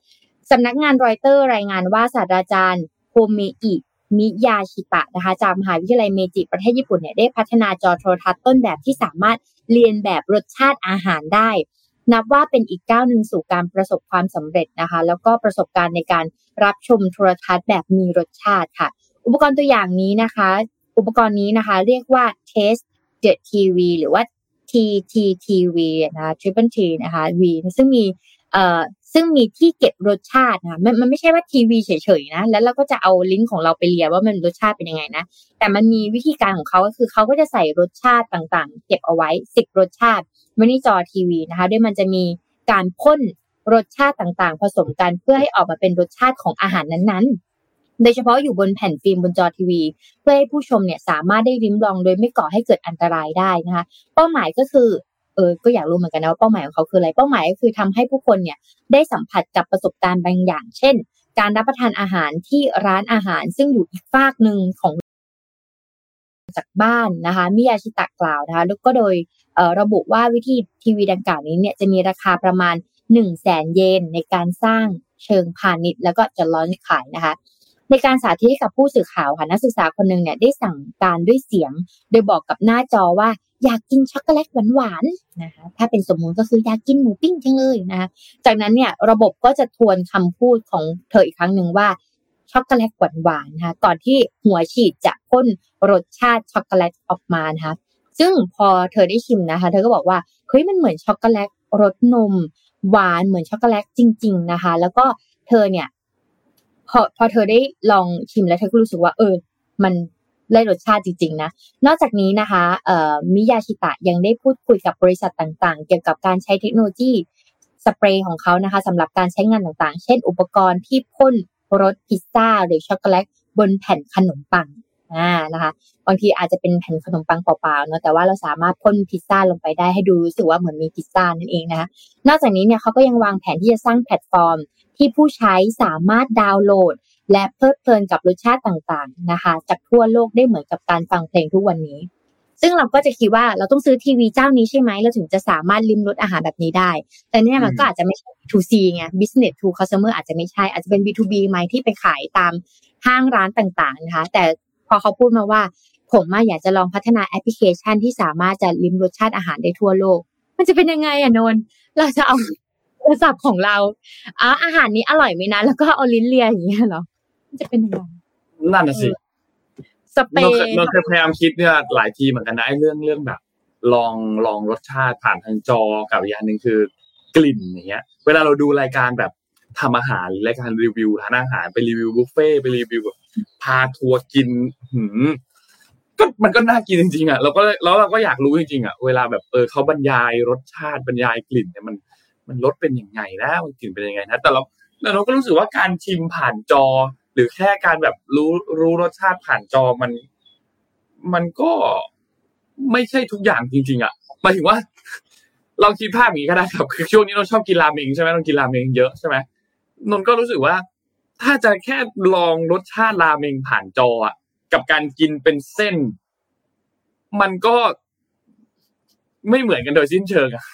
สำนักงานรอยเตอร์รายงานว่าศาสตราจารย์โฮเมอิมิยาชิตะนะคะจากมหาวิทยาลัยเมจิประเทศญี่ปุ่นเนี่ยได้พัฒนาจอโทรทัศน์ต้นแบบที่สามารถเรียนแบบรสชาติอาหารได้ นับว่าเป็นอีกก้าวหนึ่งสู่การประสบความสำเร็จนะคะ แล้วก็ประสบการณ์ในการรับชมโทรทัศน์แบบมีรสชาติค่ะ อุปกรณ์ตัวอย่างนี้นะคะ อุปกรณ์นี้นะคะ เรียกว่า Taste the TV หรือว่า TTTV นะคะ Triple T นะคะ V ซึ่งมีเอ่อซึ่งมีที่เก็บรสชาตินะมันมันไม่ใช่ว่าทีวีเฉยๆนะ แล้วเราก็จะเอาลิ้นของเราไปเลียว่ามันรสชาติเป็นยังไงนะ แต่มันมีวิธีการของเขาก็คือเขาก็จะใส่รสชาติต่างๆ เก็บเอาไว้สิบรสชาติไว้ในจอทีวีนะคะด้วยมันจะมีการพ่นรสชาติต่างๆ ผสมกันเพื่อให้ออกมาเป็นรสชาติของอาหารนั้นๆ โดยเฉพาะอยู่บนแผ่นฟิล์มบนจอทีวี เพื่อให้ผู้ชมเนี่ยสามารถได้ริมลองโดยไม่ก่อให้เกิดอันตรายได้นะคะ เป้าหมายก็คือเออก็อยากรู้เหมือนกันนะว่าเป้าหมายของเขาคืออะไร เป้าหมายก็คือทำให้ผู้คนเนี่ยได้สัมผัสกับประสบการณ์บางอย่าง เช่น การรับประทานอาหารที่ร้านอาหาร ซึ่งอยู่อีกฝากหนึ่งของจากบ้านนะคะมิยาชิตะกล่าวนะคะแล้วก็โดยเระบุว่าวิธีทีวีดังกล่าวนี้เนี่ยจะมีราคาประมาณ1นึ่งแสนเยนในการสร้างเชิงพาณิชย์ แล้วก็จะล้อนขายนะคะ ในการสาธิตกับผู้สื่อข่าวค่ะนักศึกษาคนหนึ่งเนี่ยได้สั่งการด้วยเสียง โดยบอกกับหน้าจอว่าอยากกินช็อกโกแลตหวานๆนะคะถ้าเป็นสมมุติก็คืออยากกินหมูปิ้งจังเลยนะคะจากนั้นเนี่ยระบบก็จะทวนคำพูดของเธออีกครั้งหนึ่งว่าช็อกโกแลตหวานๆนะคะก่อนที่หัวฉีดจะพ่นรสชาติช็อกโกแลตออกมานะคะซึ่งพอเธอได้ชิมนะคะ เธอก็บอกว่าเฮ้ยมันเหมือนช็อกโกแลตรสนม หวานเหมือนช็อกโกแลตจริง ๆนะคะ แล้วก็เธอเนี่ย พอพอเธอได้ลองชิมแล้วเธอก็รู้สึกว่า เออ มันได้รสชาติจริง ๆ นะ นอกจากนี้นะคะเอ่อมิยาชิตะยังได้พูดคุยกับบริษัทต่างๆ เกี่ยวกับการใช้เทคโนโลยีสเปรย์ของเขานะคะสำหรับการใช้งานต่างๆ เช่น อุปกรณ์ที่พ่นรสพิซซ่า หรือช็อกโกแลตบนแผ่นขนมปังอ่านะคะ บางทีอาจจะเป็นแผ่นขนมปังเปล่าๆเนาะแต่ว่าเราสามารถพ่นพิซซ่าลงไปได้ให้ดูรู้สึกว่าเหมือนมีพิซซ่านั่นเองนะคะนอกจากนี้เนี่ยเขาก็ยังวางแผนที่จะสร้างแพลตฟอร์ม ที่ผู้ใช้สามารถดาวน์โหลด และเพลิดเพลินกับรสชาติต่างๆนะคะ จากทั่วโลกได้เหมือนกับการฟังเพลงทุกวันนี้ ซึ่งเราก็จะคิดว่าเราต้องซื้อทีวีเจ้านี้ใช่ไหมเราถึงจะสามารถลิ้มรสอาหารแบบนี้ได้ แต่เนี่ยมันก็อาจจะไม่ใช่ 2C ไง business to customer อาจจะไม่ใช่อาจจะเป็น B2B ไหมที่ไปขายตามห้างร้านต่างๆนะคะ แต่พอเขาพูดมาว่า ผมอยากจะลองพัฒนาแอปพลิเคชันที่สามารถจะลิมรสชาติอาหารได้ทั่วโลก มันจะเป็นยังไงอะนนท์เราจะเอา โทรศัพท์ของเราอ๋ออาหารนี้อร่อยไหมนะ แล้วก็เอาลิ้นเลียอย่างเงี้ยเหรอมันจะเป็นยังไงนั่นน่ะสิสเปรเราเคยย์เราเคยพยายามคิดเนี่ยหลายทีเหมือนกันนะไอ้เรื่องเรื่องแบบ ลองลองรสชาติผ่านทางจอกับอีกอย่างหนึ่งคือกลิ่นอย่างเงี้ย เวลาเราดูรายการแบบทำอาหารหรือรายการรีวิวร้านอาหารไปรีวิวบุฟเฟ่ต์ไปรีวิวแบบพาทัวร์กินหืมก็มันก็น่ากินจริงๆอะเราก็แล้วเราก็อยากรู้จริงๆอะเวลาแบบเออเขาบรรยายรสชาติบรรยายกลิ่นเนี่ยมัน มันรสเป็นยังไงนะมันกลิ่นเป็นยังไงนะแต่เราแต่เราก็รู้สึกว่าการชิมผ่านจอ หรือแค่การแบบรู้รู้รสชาติผ่านจอมัน มันก็ไม่ใช่ทุกอย่างจริง ๆอะหมายถึงว่าเราคิดภาพอย่างนี้ก็ได้ครับคือช่วงนี้เราชอบกินราเมงใช่ไหมเรากินราเมงเยอะใช่ไหมนนก็รู้สึกว่า ถ้าจะแค่ลองรสชาติราเมงผ่านจออะกับการกินเป็นเส้น มันก็ไม่เหมือนกันโดยสิ้นเชิงอะ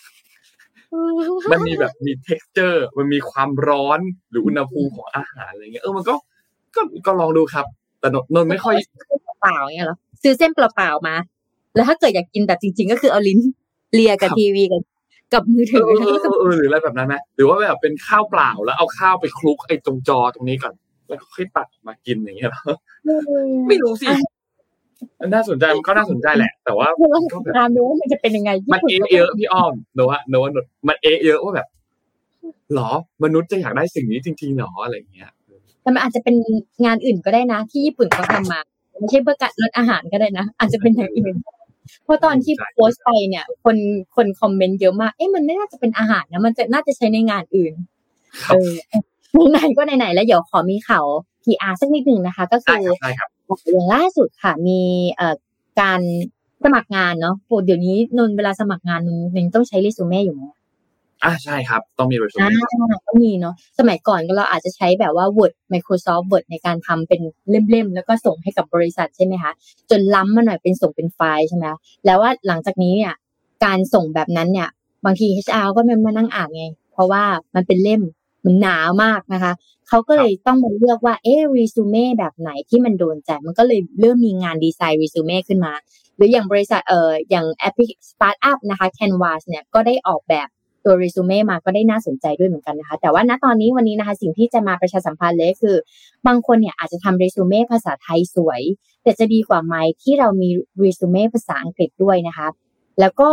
มันมีแบบมี t e x t อร์มันมีความร้อนหรืออุณหภูมิของอาหารอะไรเงี้ยเออมันก็ก็ก็ลองดูครับ แต่นนนนไม่ค่อยเปล่าๆอย่างเงี้ยเหรอซื้อเส้นเปล่าๆมา แล้วถ้าเกิดอยากกินแบบจริง ๆ ก็คือเอาลิ้นเลียกับครับทีวีกับกับมือเอถืออเออเออเออหรืออะไรแบบนั้นไหมหรือว่าแบบเป็นข้าวเปล่าแล้วเอาข้าวไปคลุกไอ้ตรงจอตรงนี้ก่อน แล้วก็ค่อยตักมากินอย่างเงี้ยเหรอไม่รู้สิมั นน่าสนใจมันก็น่าสนใจแหละ แต่ว่าคือว่าก็แบบตามดูว่ามันจะเป็นยังไง มันเอะเยอะพี่อ้อมโนว่าโนว่ามันเอะเยอะว่าแบบหรอมนุษย์จะอยากได้สิ่งนี้จริงๆหรออะไรเงี้ยแต่มันอาจจะเป็นงานอื่นก็ได้นะ ที่ญี่ปุ่นเขาทำมาไม่ใช่เพื่อการลดอาหารก็ได้นะ อาจจะเป็นอย่างอื่นเพราะตอนที่โพสต์ไปเนี่ย คนคนคอมเมนต์เยอะมากเอ๊ะมันไม่น่าจะเป็นอาหารนะมันจะน่าจะใช้ในงานอื่นครับเออไหนๆก็ไหนๆแล้วเดี๋ยวขอมีข่าว PR สักนิดหนึ่งนะคะ ก็ได้คือครับได้ครับ อย่างล่าสุดค่ะมีเอ่อการสมัครงานเนาะโอ้เดี๋ยวนี้นนเวลาสมัครงานนนนต้องใช้เรซูเม่อยู่ไหมอ่าใช่ครับ ต้องมีอ่า resume ก็มีเนาะสมัยก่อนก็เราอาจจะใช้แบบว่า Word Microsoft Word ในการทำเป็นเล่มๆ แล้วก็ส่งให้กับบริษัทใช่ไหมคะ จนล้ำมาหน่อยเป็นส่งเป็นไฟล์ใช่ไหมคะแล้วว่าหลังจากนี้เนี่ยการส่งแบบนั้นเนี่ย บางที HR ก็ไม่มานั่งอ่านไง เพราะว่ามันเป็นเล่มมันหนามากนะคะ เขาก็เลยต้องมาเลือกว่าเอ๊ะรีซูเม่แบบไหนที่มันโดนใจมันก็เลยเริ่มมีงานดีไซน์รีซูเม่ขึ้นมา หรืออย่างบริษัทเอ่ออย่างแอปพลิสตาร์ทอัพนะคะ Canva เนี่ยก็ได้ออกแบบตัวเรซูเม่มาก็ได้น่าสนใจด้วยเหมือนกันนะคะ แต่ว่าณตอนนี้วันนี้นะคะสิ่งที่จะมาประชาสัมพันธ์เลยคือ บางคนเนี่ยอาจจะทำเรซูเม่ภาษาไทยสวย แต่จะดีกว่าไหมที่เรามีเรซูเม่ภาษาอังกฤษด้วยนะคะ แล้วก็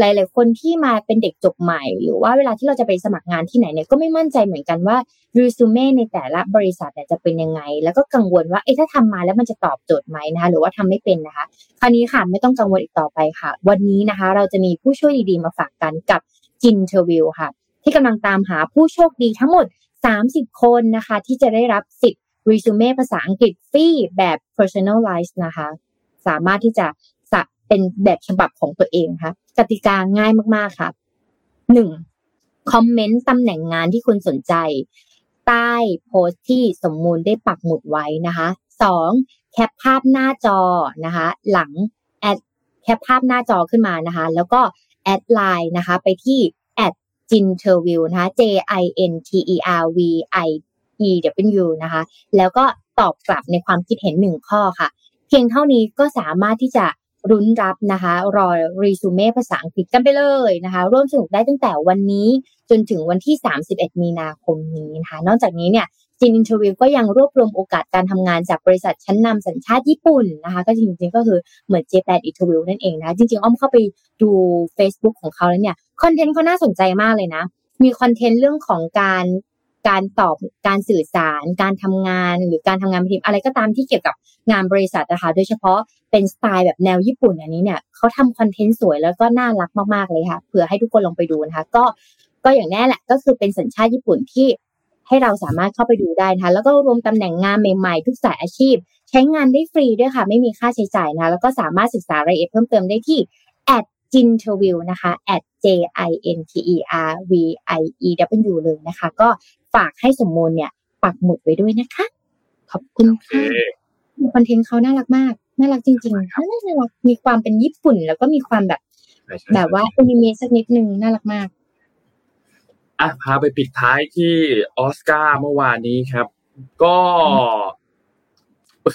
หลาย ๆ คนที่มาเป็นเด็กจบใหม่ หรือว่าเวลาที่เราจะไปสมัครงานที่ไหนเนี่ยก็ไม่มั่นใจเหมือนกันว่าเรซูเม่ในแต่ละบริษัทเนี่ยจะเป็นยังไง แล้วก็กังวลว่าเอ๊ะถ้าทำมาแล้วมันจะตอบโจทย์ไหมนะคะหรือว่าทำไม่เป็นนะคะ คราวนี้ค่ะไม่ต้องกังวลอีกต่อไปค่ะ วันนี้นะคะ เราจะมีผู้ช่วยดี ๆ มาฝากกันกับ Jinterview ค่ะ ที่กำลังตามหาผู้โชคดีทั้งหมด 30 คนนะคะ ที่จะได้รับสิทธิ์รีซูเม่ภาษาอังกฤษฟรีแบบ personalized นะคะ สามารถที่จะ เป็นแบบฉบับของตัวเองค่ะกติกาง่ายมากๆค่ะหนึ่งคอมเมนต์ตำแหน่งงานที่คุณสนใจ ใต้โพสต์ที่สมมูลได้ปักหมุดไว้นะคะสองแคปภาพหน้าจอนะคะ หลังแอดแคปภาพหน้าจอขึ้นมานะคะ แล้วก็แอดไลน์นะคะ ไปที่ at Jinterview นะคะ j i n t e r v i e w นะคะ แล้วก็ตอบกลับในความคิดเห็นหนึ่งข้อค่ะ เพียงเท่านี้ก็สามารถที่จะ ลุ้นรับนะคะรอรีซูเม่ภาษาอังกฤษกันไปเลยนะคะร่วมสนุกได้ตั้งแต่วันนี้จนถึงวันที่ 31 มีนาคมนี้นะคะนอกจากนี้เนี่ยJinterview ก็ยังรวบรวมโอกาสการทำงานจากบริษัทชั้นนำสัญชาติญี่ปุ่นนะคะก็จริงๆก็คือเหมือน J8 Interview นั่นเองนะจริงๆอ้อมเข้าไปดู Facebook ของเขาแล้วเนี่ยคอนเทนต์เขาน่าสนใจมากเลยนะมีคอนเทนต์เรื่องของการ การตอบการสื่อสาร การทำงานหรือการทำงานเป็นทีมอะไรก็ตามที่เกี่ยวกับงานบริษัทนะคะ โดยเฉพาะเป็นสไตล์แบบแนวญี่ปุ่นอันนี้เนี่ยเขาทำคอนเทนต์สวยแล้วก็น่ารักมากๆเลยค่ะเผื่อให้ทุกคนลองไปดูนะคะ ก็ก็อย่างแน่แหละก็คือเป็นสัญชาติญี่ปุ่นที่ให้เราสามารถเข้าไปดูได้นะคะแล้วก็รวมตำแหน่งงานใหม่ๆ ทุกสายอาชีพ ใช้งานได้ฟรีด้วยค่ะ ไม่มีค่าใช้จ่ายนะแล้วก็สามารถศึกษารายละเอียดเพิ่มเติมได้ที่ at ginterview นะคะ at j i n t e r v i e w เลยนะคะ ก็ ฝากให้สมมูลเนี่ย ปักหมุดไว้ด้วยนะคะ ขอบคุณโอเคค่ะคอนเทนต์เขาน่ารักมาก น่ารักจริงๆน่ารักมีความเป็นญี่ปุ่น แล้วก็มีความแบบใช่ใช่แบบว่าอนิเมะสักนิดนึงน่ารักมากอะพาไปปิดท้ายที่ออสการ์เมื่อวานนี้ครับ ก็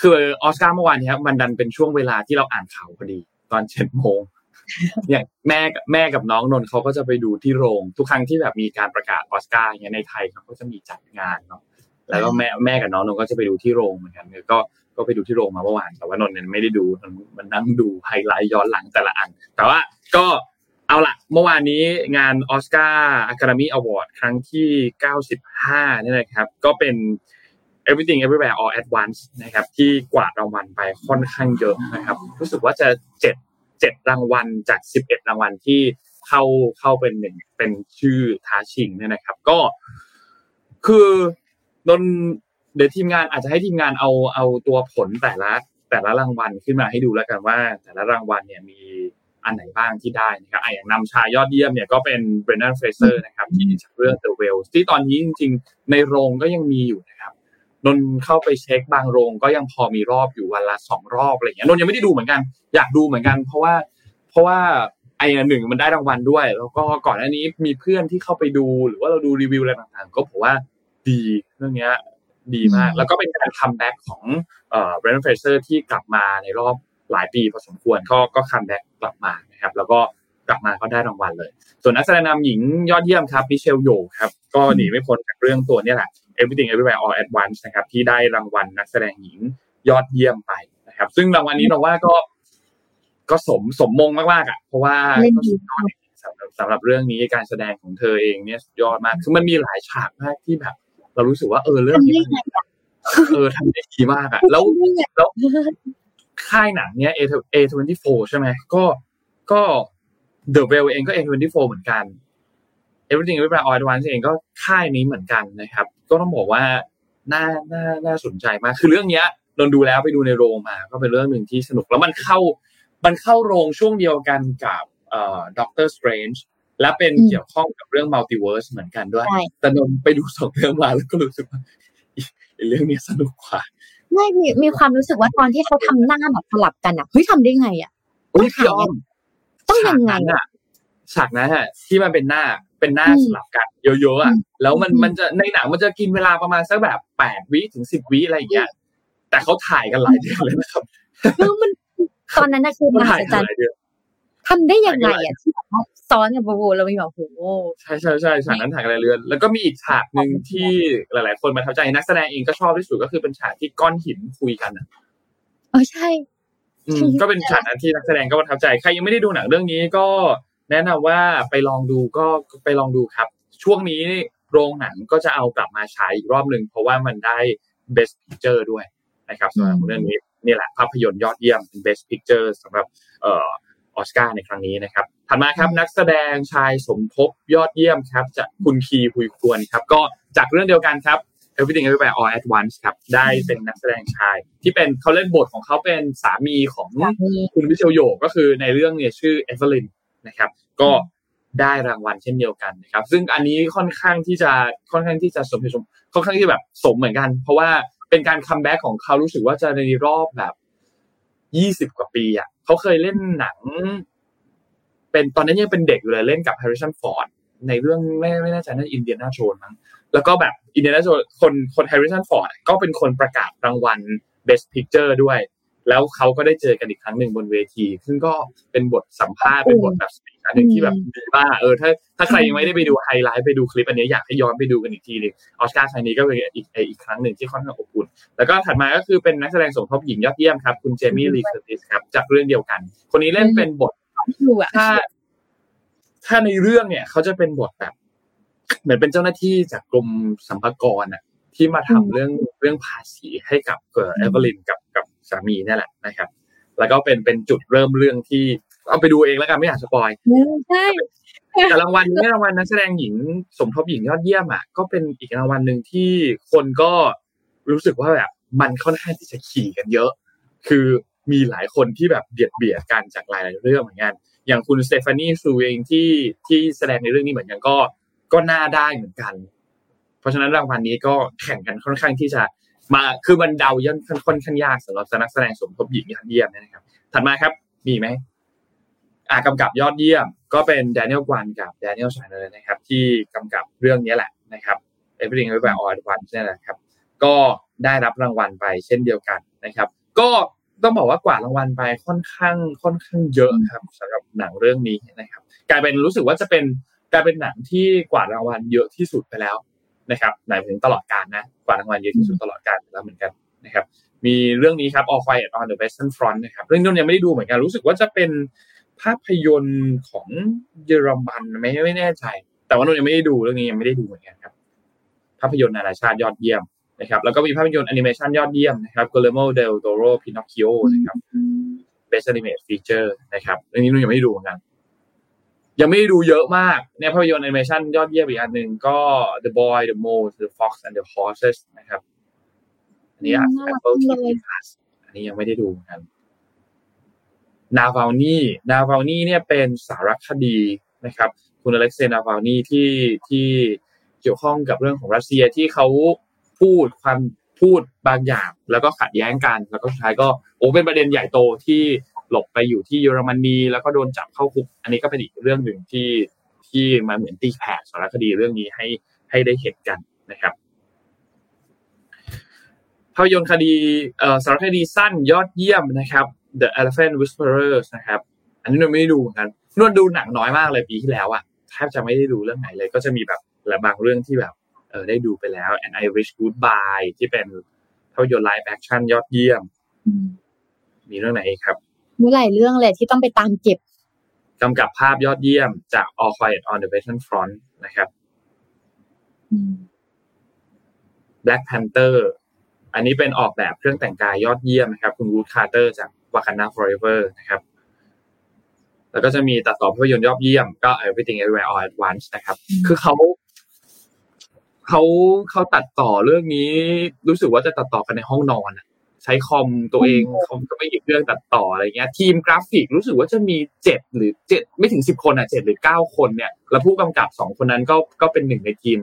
คือออสการ์เมื่อวานนี้ครับมันดันเป็นช่วงเวลาที่เราอ่านข่าวพอดี ตอนเจ็ดโมง อย่างแม่กับแม่กับน้องนนท์เขาก็จะไปดูที่โรง ทุกครั้งที่แบบมีการประกาศออสการ์อย่างเงี้ยในไทยเขาก็จะมีจัดงานเนาะแล้วก็แม่แม่กับน้องนนท์ก็จะไปดูที่โรงเหมือนกันก็ก็ไปดูที่โรงมาเมื่อวานแต่ว่านนท์เนี่ยไม่ได้ดูนนท์มันนั่งดูไฮไลท์ย้อนหลังแต่ละอัน แต่ว่าก็เอาละเมื่อวานนี้งานออสการ์ Academy Award ครั้งที่ 95เนี่ยนะครับ ก็เป็น Everything Everywhere All at Once นะครับ ที่กวาดรางวัลไปค่อนข้างเยอะนะครับ รู้สึกว่าจะเจ็ด เจ็ดรางวัลจาก11รางวัลที่เข้าเข้าเป็นหนึ่งเป็นชื่อท้าชิงเนี่ยนะครับ ก็ คือนนเดี๋ยวทีมงานอาจจะให้ทีมงานเอาเอาตัวผลแต่ละแต่ละรางวัลขึ้นมาให้ดูแล้วกันว่า แต่ละรางวัลเนี่ยมีอันไหนบ้างที่ได้นะครับออย่างนำชายยอดเยี่ยมเนี่ยก็เป็นเบรน d นเฟเซอร์นะครับที่จากเรื่อง The Whale ที่ตอนนี้จริง ๆ ในโรงก็ยังมีอยู่นะครับ นนเข้าไปเช็คบางโรงก็ยังพอมีรอบอยู่วันละสองรอบอะไรอย่างเงี้ยนนยังไม่ได้ดูเหมือนกัน อยากดูเหมือนกัน เพราะว่าเพราะว่าไอ้หนึ่งมันได้รางวัลด้วย แล้วก็ก่อนหน้านี้มีเพื่อนที่เข้าไปดูหรือว่าเราดูรีวิวอะไรต่างๆ ก็บอกว่าดีเรื่องเนี้ยดีมากอืมแล้วก็เป็นการ comeback ของเอ่อ Brendan Fraser ที่กลับมาในรอบหลายปีพอสมควรก็ก็ comeback กลับมานะครับ แล้วก็กลับมาก็ได้รางวัลเลย ส่วนนักแสดงนำหญิงยอดเยี่ยมครับ Michelle Yeoh ครับ ก็หนีไม่พ้นจากเรื่องตัวเนี้ยแหละ Everything Everywhere All at Once นะครับที่ได้รางวัลนักแสดงหญิงยอดเยี่ยมไปนะครับ ซึ่งรางวัลนี้เราว่าก็ก็สมสมมงมากๆอะเพราะว่าเล่นก็ดีสุดยอดจริงๆสำหรับสำหรับเรื่องนี้การแสดงของเธอเองเนี่ยสุดยอดมากคือมันมีหลายฉากมากที่แบบ เรารู้สึกว่าเออเรื่องทำนี้ได้มันไงอะเออทำได้ดีมากอะแล้วทำได้ไงแล้วค่ายหนังเนี้ย A A twenty four ใช่ไหมก็ก็ The Well เองก็ A twenty four เหมือนกัน Everything Everywhere All at Once เองก็ค่ายนี้เหมือนกันนะครับ ก็ต้องบอกว่าน่าน่าน่าสนใจมาก คือเรื่องเนี้ยนนดูแล้วไปดูในโรงมา ก็เป็นเรื่องหนึ่งที่สนุกแล้วมันเข้ามันเข้าโรงช่วงเดียวกันกับเอ่อ Doctor Strange และเป็นอืมเกี่ยวข้องกับเรื่อง Multiverse เหมือนกันด้วยใช่แต่นนไปดูสองเรื่องมาแล้วก็รู้สึกว่าอีอีเรื่องนี้สนุกกว่าไม่มีมีความรู้สึกว่าตอนที่เขาทำหน้าแบบสลับกันอะเฮ้ยทำได้ไงอะอุ้ยพี่อ้อมต้องยังไงฉากนั้นอะฉากนั้นอะที่มันเป็นหน้า เป็นหน้าอืมสลับกันเยอะๆอะอืมแล้วมันอืมมันจะในหนังมันจะกินเวลาประมาณสักแบบแปดวิถึงสิบวิอะไรอย่างเงี้ยแต่เขาถ่ายกันหลายเดือนเลยนะครับเออมันตอนนั้นนะคือมเขาหัถ่ายศกันจรรหย์ลายเดือนทำได้ยังไงอะที่แบบว่าซ้อนกับโบโบแล้วมีแบบโหใช่ใช่ใช่ฉากนั้นถ่ายกันหลายเดือนแล้วก็มีอีกฉากหนึ่งที่หลาย ๆ คนมาทับใจนักแสดงเองก็ชอบที่สุดก็คือเป็นฉากที่ก้อนหินคุยกันอะเออใช่อืมก็เป็นฉากนั้นที่นักแสดงก็ประทับใจ ใครยังไม่ได้ดูหนังเรื่องนี้ก็ แนะนำว่าไปลองดูก็ไปลองดูครับ ช่วงนี้โรงหนังก็จะเอากลับมาฉายอีกรอบหนึ่งเพราะว่ามันได้ Best Picture ด้วยนะครับสำหรับอืมเรื่องนี้นี่แหละภาพยนตร์ยอดเยี่ยมเป็น Best Picture สำหรับเอ่อออสการ์ในครั้งนี้นะครับถัดมาครับนักแสดงชายสมทบยอดเยี่ยมครับจากคุณคีพุยควรครับ ก็จากเรื่องเดียวกันครับ Everything Everywhere All at Once ครับ ได้เป็นนักแสดงชาย ที่เป็นเขาเล่นบทของเขาเป็นสามีของมีคุณ Michelle Yeoh ก็คือในเรื่องเนี่ยชื่อ Evelyn นะครับ ก็ได้รางวัลเช่นเดียวกันนะครับ ซึ่งอันนี้ค่อนข้างที่จะค่อนข้างที่จะสมเหตุสมค่อนข้างที่แบบสมเหมือนกัน เพราะว่าเป็นการ comeback ของเขารู้สึกว่าจะในรอบแบบยี่สิบกว่าปีอะเขาเคยเล่นหนัง เป็นตอนนั้นยังเป็นเด็กอยู่เลยเล่นกับแฮร์ริสันฟอร์ดในเรื่องไม่ไม่แน่ใจน่าอินเดียนาโจนมั้งแล้วก็แบบอินเดียนาโจนคนคนแฮร์ริสันฟอร์ดก็เป็นคนประกาศรางวัล Best Picture ด้วย แล้วเขาก็ได้เจอกันอีกครั้งหนึ่งบนเวที ซึ่งก็เป็นบทสัมภาษณ์เป็นบทแบบ speech อันหนึ่งที่แบบดีมากเออถ้าถ้าใครยังไม่ได้ไปดูไฮไลท์ไปดูคลิปอันนี้อยากให้ย้อนไปดูกันอีกทีหนึ่งออสการ์ครั้งนี้ก็เป็นอีกอีกครั้งหนึ่งที่ค่อนข้างอบอุ่นแล้วก็ถัดมาก็คือเป็นนักแสดงสมทบหญิงยอดเยี่ยมครับคุณเจมี่ลีเคอร์ติสครับจากเรื่องเดียวกัน คนนี้เล่นเป็นบทดูอะถ้าถ้าในเรื่องเนี่ยเขาจะเป็นบทแบบ เหมือนเป็นเจ้าหน้าที่จากกรมสรรพากรอะที่มาทำเรื่องเรื่องภาษีให้กับ Evelyn กับกับ สามีเนี่ยแหละนะครับ แล้วก็เป็นเป็นจุดเริ่มเรื่องที่เอาไปดูเองแล้วกันไม่อยากสปอยใช่แต่รางวัลนี้รางวัลนักแสดงหญิงสมทบหญิงยอดเยี่ยมอะก็เป็นอีกรางวัลหนึ่งที่คนก็รู้สึกว่าแบบมันค่อนข้างที่จะขี่กันเยอะ คือมีหลายคนที่แบบเบียดเบียดกันจากหลาย ๆ เรื่องเหมือนกัน อย่างคุณสเตฟานีซูเองที่ที่แสดงในเรื่องนี้เหมือนกันก็ก็น่าได้เหมือนกัน เพราะฉะนั้นรางวัลนี้ก็แข่งกันค่อนข้างที่จะ มาคือมันเดาย่นค่อนข้างยากสำหรับนักแสดงสมทบหญิงยอดเยี่ยมนยนะครับ ถัดมาครับ มีไหมอ่ากำกับยอดเยี่ยม ก็เป็นแดเนียลกวันกับแดเนียลชาเนอร์นะครับ ที่กำกับเรื่องนี้แหละนะครับ Everything Everywhere All at Once นี่แหละครับ ก็ได้รับรางวัลไปเช่นเดียวกันนะครับ ก็ต้องบอกว่ากว่ารางวัลไปค่อนข้างค่อนข้างเยอะครับสำหรับหนังเรื่องนี้นะครับ กลายเป็นรู้สึกว่าจะเป็นกลายเป็นหนังที่กวาดรางวัลเยอะที่สุดไปแล้ว นะครับหมายถึงตลอดการนะกว่ารางวัลเยอะที่สุดตลอดการแล้วเหมือนกันนะครับมีเรื่องนี้ครับ All Quiet on the Western Front นะครับเรื่องนี้ยังไม่ได้ดูเหมือนกันรู้สึกว่าจะเป็นภาพยนตร์ของเยอรมันไม่ไม่แน่ใจ แต่ว่านนท์ยังไม่ได้ดูเรื่องนี้ยังไม่ได้ดูเหมือนกันครับ ภาพยนตร์นานาชาติยอดเยี่ยมนะครับ แล้วก็มีภาพยนตร์แอนิเมชันยอดเยี่ยมนะครับ Guillermo del Toro Pinocchio นะครับ Best Animated Feature นะครับเรื่องนี้นุ่นยังไม่ได้ดูเหมือนกัน ยังไม่ได้ดูเยอะมากเนี่ยภาพยนตร์แอนิเมชันยอดเยี่ยมอีกอันหนึ่งก็ The Boy the Mole the Fox and the Horse นะครับ อันนี้อะ Apple TV Plus อันนี้ยังไม่ได้ดูเหมือนกัน Navalny Navalny เนี่ยเป็นสารคดีนะครับ คุณอเล็กเซย์ Navalny ที่ที่เกี่ยวข้องกับเรื่องของรัสเซียที่เขาพูดความพูดบางอย่าง แล้วก็ขัดแย้งกัน แล้วก็สุดท้ายก็โอ้เป็นประเด็นใหญ่โตที่ หลบไปอยู่ที่เยอรมนีแล้วก็โดนจับเข้าคุก อันนี้ก็เป็นอีกเรื่องหนึ่งที่ที่มาเหมือนตีแผ่สารคดีเรื่องนี้ให้ให้ได้เห็นกันนะครับภาพยนตร์คดีเอ่อสารคดีสั้นยอดเยี่ยมนะครับ The Elephant Whisperers นะครับ อันนี้นนไม่ได้ดูเหมือนกันนวดดูหนังน้อยมากเลยปีที่แล้วอะแทบจะไม่ได้ดูเรื่องไหนเลย ก็จะมีแบบและบางเรื่องที่แบบเออได้ดูไปแล้ว And I Wish Goodbye ที่เป็นภาพยนตร์ live action ยอดเยี่ยม มีเรื่องไหนอีกครับ มีหลายเรื่องเลยที่ต้องไปตามเก็บกำกับภาพยอดเยี่ยมจาก All Quiet on the Western Front นะครับอืม Black Panther อันนี้เป็นออกแบบเครื่องแต่งกายยอดเยี่ยมนะครับ คุณรูธ คาร์เตอร์จาก Wakanda Forever นะครับ แล้วก็จะมีตัดต่อภาพยนตร์ยอดเยี่ยม ก็ Everything Everywhere All at Once นะครับ คือเขาเขาเขาตัดต่อเรื่องนี้ รู้สึกว่าจะตัดต่อกันในห้องนอนอะ ใช้คอมตัวเองเขาก็ไม่หยิบเครื่องตัดต่ออะไรเงี้ย ทีมกราฟิกรู้สึกว่าจะมีเจ็ดหรือเจ็ดไม่ถึงสิบคนอะเจ็ดหรือเก้าคนเนี่ยแล้วผู้กำกับสองคนนั้นก็ก็เป็นหนึ่งในทีม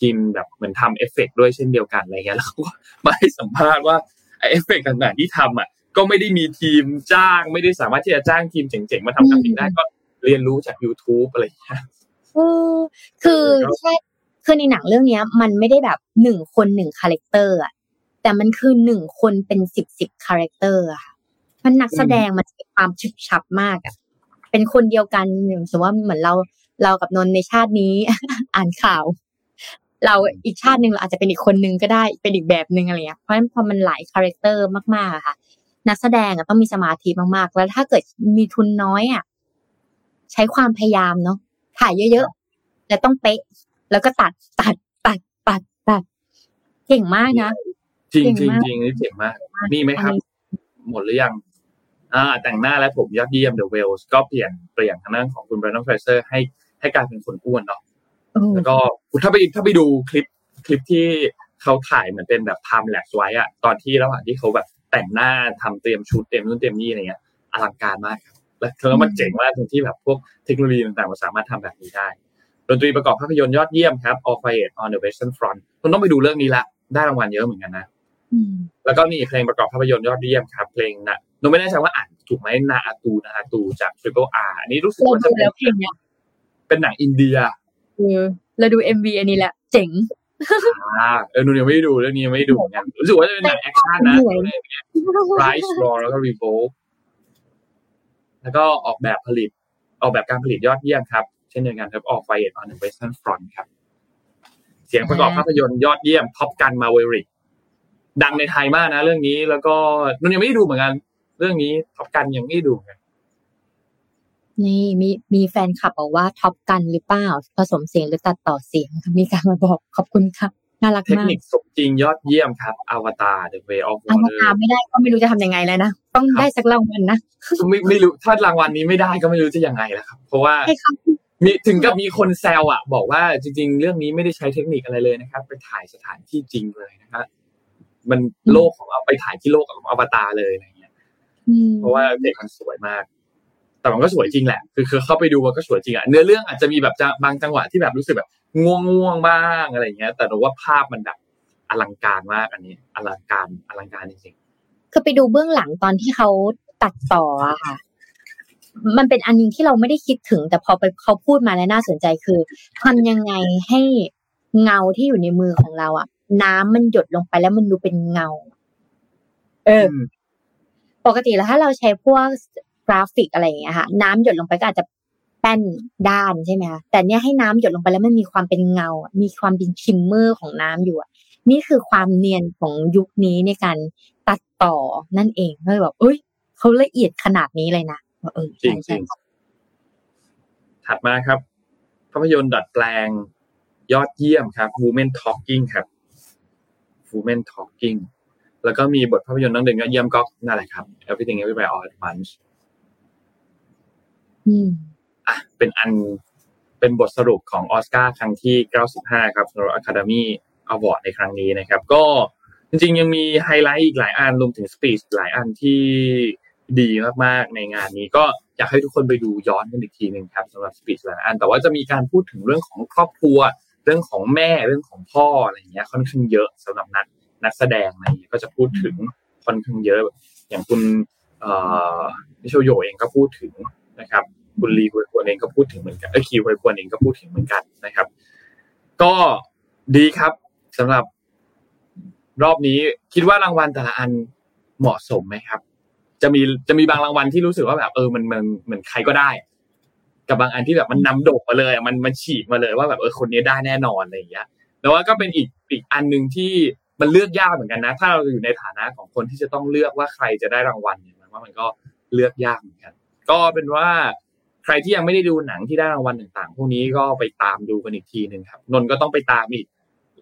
ทีมแบบเหมือนทำเอฟเฟกต์ด้วยเช่นเดียวกันอะไรเงี้ยแล้วเขาก็มาให้สัมภาษณ์ว่าไอเอฟเฟกต์ต่างๆที่ทำอะก็ไม่ได้มีทีมจ้าง ไม่ได้สามารถที่จะจ้างทีมเจ๋งๆมาทำกราฟิกได้ก็เรียนรู้จาก YouTube อะไรอย่างเงี้ยเออคือใช่คือในหนังเรื่องเนี้ย มันไม่ได้แบบหนึ่งคนหนึ่ง character อะ แต่มันคือหนึ่งคนเป็นสิบสิบ character อะค่ะมันนักแสดงมันมีความฉุบฉับมากอะเป็นคนเดียวกันอย่างสมมติว่าเหมือนเราเรากับนนท์ในชาตินี้ อ่านข่าว เราอีกชาติหนึ่งเราอาจจะเป็นอีกคนนึงก็ได้เป็นอีกแบบหนึ่งอะไรเงี้ยเพราะฉะนั้นพอมันหลาย character มากๆอะค่ะ นักแสดงอะต้องมีสมาธิมากๆ แล้วถ้าเกิดมีทุนน้อยอะใช้ความพยายามเนาะถ่ายเยอะๆและต้องเป๊ะ แล้วก็ตัดตัดตัดตัดตัดเก่งมากนะ จริงเก่งจริงมากจริงนี่เจ๋งมากมีไหมครับ หมดหรือยังอ่าแต่งหน้าและผมยอดเยี่ยม The Wales ก็เปลี่ยนเปลี่ยนทางด้านของคุณ Brandon Fraser ให้ให้กลายเป็นคนอ้วนเนาะเออแล้วก็ถ้าไปถ้าไปดูคลิปคลิปที่เขาถ่ายเหมือนเป็นแบบ time lapse ไว้อะตอนที่ระหว่างที่เขาแบบแต่งหน้าทำเตรียมชุดเตรียมนู่นเตรียมนี่อะไรเงี้ยอลังการมากครับแล้วแล้วมันเจ๋งมากตรงที่แบบพวกเทคโนโลยีต่างๆมันสามารถทำแบบนี้ได้ดนตรีประกอบภาพยนตร์ยอดเยี่ยมครับ All Quiet on the Western Front คุณต้องไปดูเรื่องนี้ละ ได้รางวัลเยอะเหมือนกันนะอืม แล้วก็มีเพลงประกอบภาพยนตร์ยอดเยี่ยมครับเพลงนะหนูไม่แน่ใจว่าอ่านถูกไหมนาอาตูนาอาตูจาก Triple R อันนี้รู้สึกเราว่าดูจะเป็แล้นวเพลงเนี้ยเป็นหนังอินเดียเออเราดูเอ็มวีอันนี้แหละ เจ๋งอ่าเออหนูยังไม่ได้ดูเรื่องนี้ยังไม่ได้ดูเหมือนกันรู้สึกว่าจะเป็นหนังแอคชั่นนะเหนื่อยเรื่องนี้ Rise Roar แล้วก็ Revolt แล้วก็ออกแบบผลิต ออกแบบการผลิตยอดเยี่ยมครับ เช่นเดียวกันครับ All Quiet on the Western Front ครับ เสียงประกอบภาพยนตร์ยอดเยี่ยม Top Gun Maverick ดังในไทยมากนะ เรื่องนี้แล้วก็นนท์ยังไม่ได้ดูเหมือนกัน เรื่องนี้ Top Gun ยังไม่ได้ดูเหมือนกันนี่มีมีแฟนคลับบอกว่า Top Gun หรือเปล่า ผสมเสียงหรือตัดต่อเสียงมีการมาบอกขอบคุณค่ะน่ารักเทคมากนิคสมจริงยอดเยี่ยมครับ Avatar The Way of อว Water ตารไม่ได้ก็ไม่รู้จะทำยังไงแล้วนะ ต้องได้สักรางวัลนะไม่ไม่รู้ถ้ารางวัลนี้ไม่ได้ก็ไม่รู้จะยังไงแล้วครับ เพราะว่าให้เขามีถึงกับมีคนแซวอะ บอกว่าจริง ๆ เรื่องนี้ไม่ได้ใช้เทคนิคอะไรเลยนะครับ ไปถ่ายสถานที่จริงเลยนะครับ มันโลกของเอาไปถ่ายที่โลกของอวตารเลยอะไรเงี้ยอืมเพราะว่าเด็กมันสวยมาก แต่มันก็สวยจริงแหละ คือคือเข้าไปดูมันก็สวยจริงอะเนื้อเรื่องอาจจะมีแบบจะบางจังหวะที่แบบรู้สึกแบบง่วงง่วงๆบ้างอะไรเงี้ย แต่เราว่าภาพมันแบบอลังการมากอันนี้ อลังการอลังการจริงคือไปดูเบื้องหลังตอนที่เขาตัดต่ออะค่ะมันเป็นอันหนึงที่เราไม่ได้คิดถึง แต่พอไปเขาพูดมาแล้วน่าสนใจคือทำยังไงให้เงาที่อยู่ในมือของเราอะ น้ำมันหยดลงไปแล้วมันดูเป็นเงา เอออืมปกติแล้วถ้าเราใช้พวกกราฟิกอะไรอย่างเงี้ยค่ะ น้ำหยดลงไปก็อาจจะเป็นด้านใช่ไหมคะแต่เนี้ยให้น้ำหยดลงไปแล้วมันมีความเป็นเงาอะมีความเป็น shimmer ของน้ำอยู่อะนี่คือความเนียนของยุคนี้ในการตัดต่อนั่นเองก็เลยแบบเอ้ยเขาละเอียดขนาดนี้เลยนะเออจริใช่ จริงจใช่ถัดมาครับภาพยนตร์ดัดแปลงยอดเยี่ยมครับ Women Talking ครับ Women Talking แล้วก็มีบทภาพยนตร์นั่งเดินยอดเยี่ยมก็นั่นแหละครับ Everything Everywhere All at Once อืมอะเป็นอันเป็นบทสรุปของออสการ์ครั้งที่ 95 ครับสำหรับ Academy Award ในครั้งนี้นะครับ ก็จริงๆ ยังมีไฮไลท์อีกหลายอันรวมถึงสปีชหลายอันที่ดีมากๆในงานนี้ก็อยากให้ทุกคนไปดูย้อนกันอีกทีหนึ่งครับสำหรับสปีชหลายอัน แต่ว่าจะมีการพูดถึงเรื่องของครอบครัว เรื่องของแม่เรื่องของพ่ออะไรอย่างเงี้ยค่อนข้างเยอะสำหรับนักนักแสดงอะไรเงี้ยก็จะพูดถึงค่อนข้างเยอะ อย่างคุณเอ่อนิโชโยเองก็พูดถึงนะครับ คุณลีฮวยควรเองก็พูดถึงเหมือนกันเออคีฮวยควรเองก็พูดถึงเหมือนกันนะครับ ก็ดีครับสำหรับรอบนี้คิดว่ารางวัลแต่ละอันเหมาะสมไหมครับ จะมีจะมีบางรางวัลที่รู้สึกว่าแบบเออมันมันเหมือนใครก็ได้ กับบางอันที่แบบมันนำโด่งมาเลยมันมันฉีกมาเลยว่าแบบเออคนนี้ได้แน่นอนอะไรอย่างเงี้ยแต่ว่าก็เป็นอีกอีกอันหนึ่งที่มันเลือกยากเหมือนกันนะ ถ้าเราอยู่ในฐานะของคนที่จะต้องเลือกว่าใครจะได้รางวัลเนี่ยมันว่ามันก็เลือกยากเหมือนกัน ก็เป็นว่าใครที่ยังไม่ได้ดูหนังที่ได้รางวัลต่างๆ พวกนี้ก็ไปตามดูกันอีกทีหนึ่งครับ นนท์ก็ต้องไปตามอีก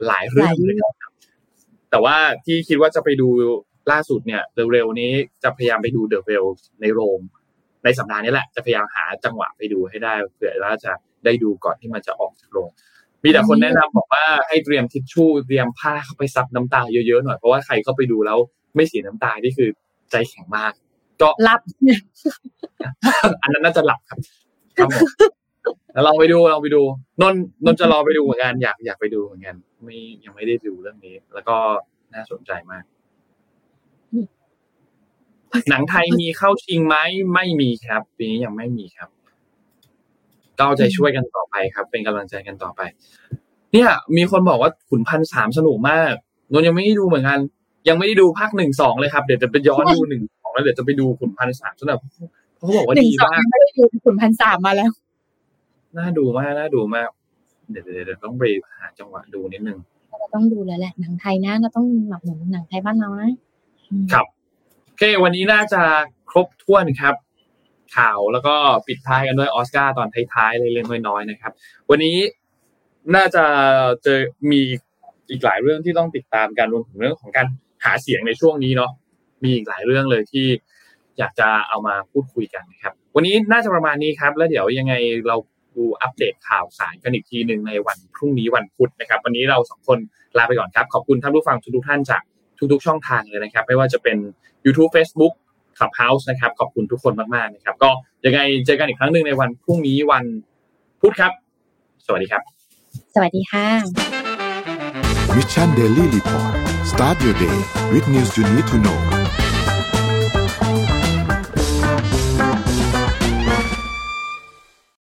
หลายเรื่องเลยครับ แต่ว่าที่คิดว่าจะไปดูล่าสุดเนี่ยเร็วๆนี้จะพยายามไปดูเดอะเวลในโรง ในสัปดาห์นี้แหละจะพยายามหาจังหวะไปดูให้ได้เผื่อว่าจะได้ดูก่อนที่มันจะออกจากโรงมีแต่คนแนะนำบอกว่าให้เตรียมทิชชู่เตรียมผ้าเข้าไปซับน้ำตาเยอะๆหน่อยเพราะว่าใครเข้าไปดูแล้วไม่เสียน้ำตานี่คือใจแข็งมาก ก็รับ อันนั้นน่าจะหลับครับครับผมแล้วลองไปดูลองไปดูนนท์นนท์จะรอไปดูเหมือนกันอยากอยากไปดูเหมือนกันไม่ยังไม่ได้ดูเรื่องนี้ แล้วก็น่าสนใจมาก หนังไทยมีเข้าชิงไหมไม่มีครับ ปีนี้ยังไม่มีครับก็เอาใจช่วยกันต่อไปครับ เป็นกำลังใจกันต่อไป เนี่ย มีคนบอกว่าขุนพันสามสนุกมากนนท์ยังไม่ได้ดูเหมือนกัน ยังไม่ได้ดูภาคหนึ่งสองเลยครับเดี๋ยวจะไปย้อนดูหนึ่งสองแล้วเดี๋ยวจะไปดูขุนพันสามสนุกเพราะเขาบอกว่าหนึ่งดีสองมากไม่ได้ดูขุนพันสามมาแล้วน่าดูมากน่าดูมากเดี๋ยวเดี๋ยวเดี๋ยวต้องไปหาจังหวะดูนิดนึงเราต้องดูแล้วแหละหนังไทยนะเราต้องแบบเหมือนหนังไทยบ้านเรานะอืมครับโอเควันนี้น่าจะครบถ้วนครับ ข่าวแล้วก็ปิดท้ายกันด้วยออสการ์ตอนท้ายๆเล็กๆน้อยๆนะครับ วันนี้น่าจะเจอมีอีกหลายเรื่องที่ต้องติดตามกันรวมถึงเรื่องของการหาเสียงในช่วงนี้เนาะมีอีกหลายเรื่องเลยที่อยากจะเอามาพูดคุยกันนะครับ วันนี้น่าจะประมาณนี้ครับ แล้วเดี๋ยวยังไงเราดูอัปเดตข่าวสารกันอีกทีหนึ่งในวันพรุ่งนี้วันพุธนะครับ วันนี้เราสองคนลาไปก่อนครับ ขอบคุณท่านผู้ฟังทุกท่านจาก ทุกๆ ช่องทางเลยนะครับ ไม่ว่าจะเป็น YouTube Facebook Clubhouse นะครับ ขอบคุณทุกคนมากๆนะครับ ก็ยังไงเจอกันอีกครั้งหนึ่งในวันพรุ่งนี้วันพุธครับ สวัสดีครับ สวัสดีค่ะ Mission Daily Report start your day with news you need to know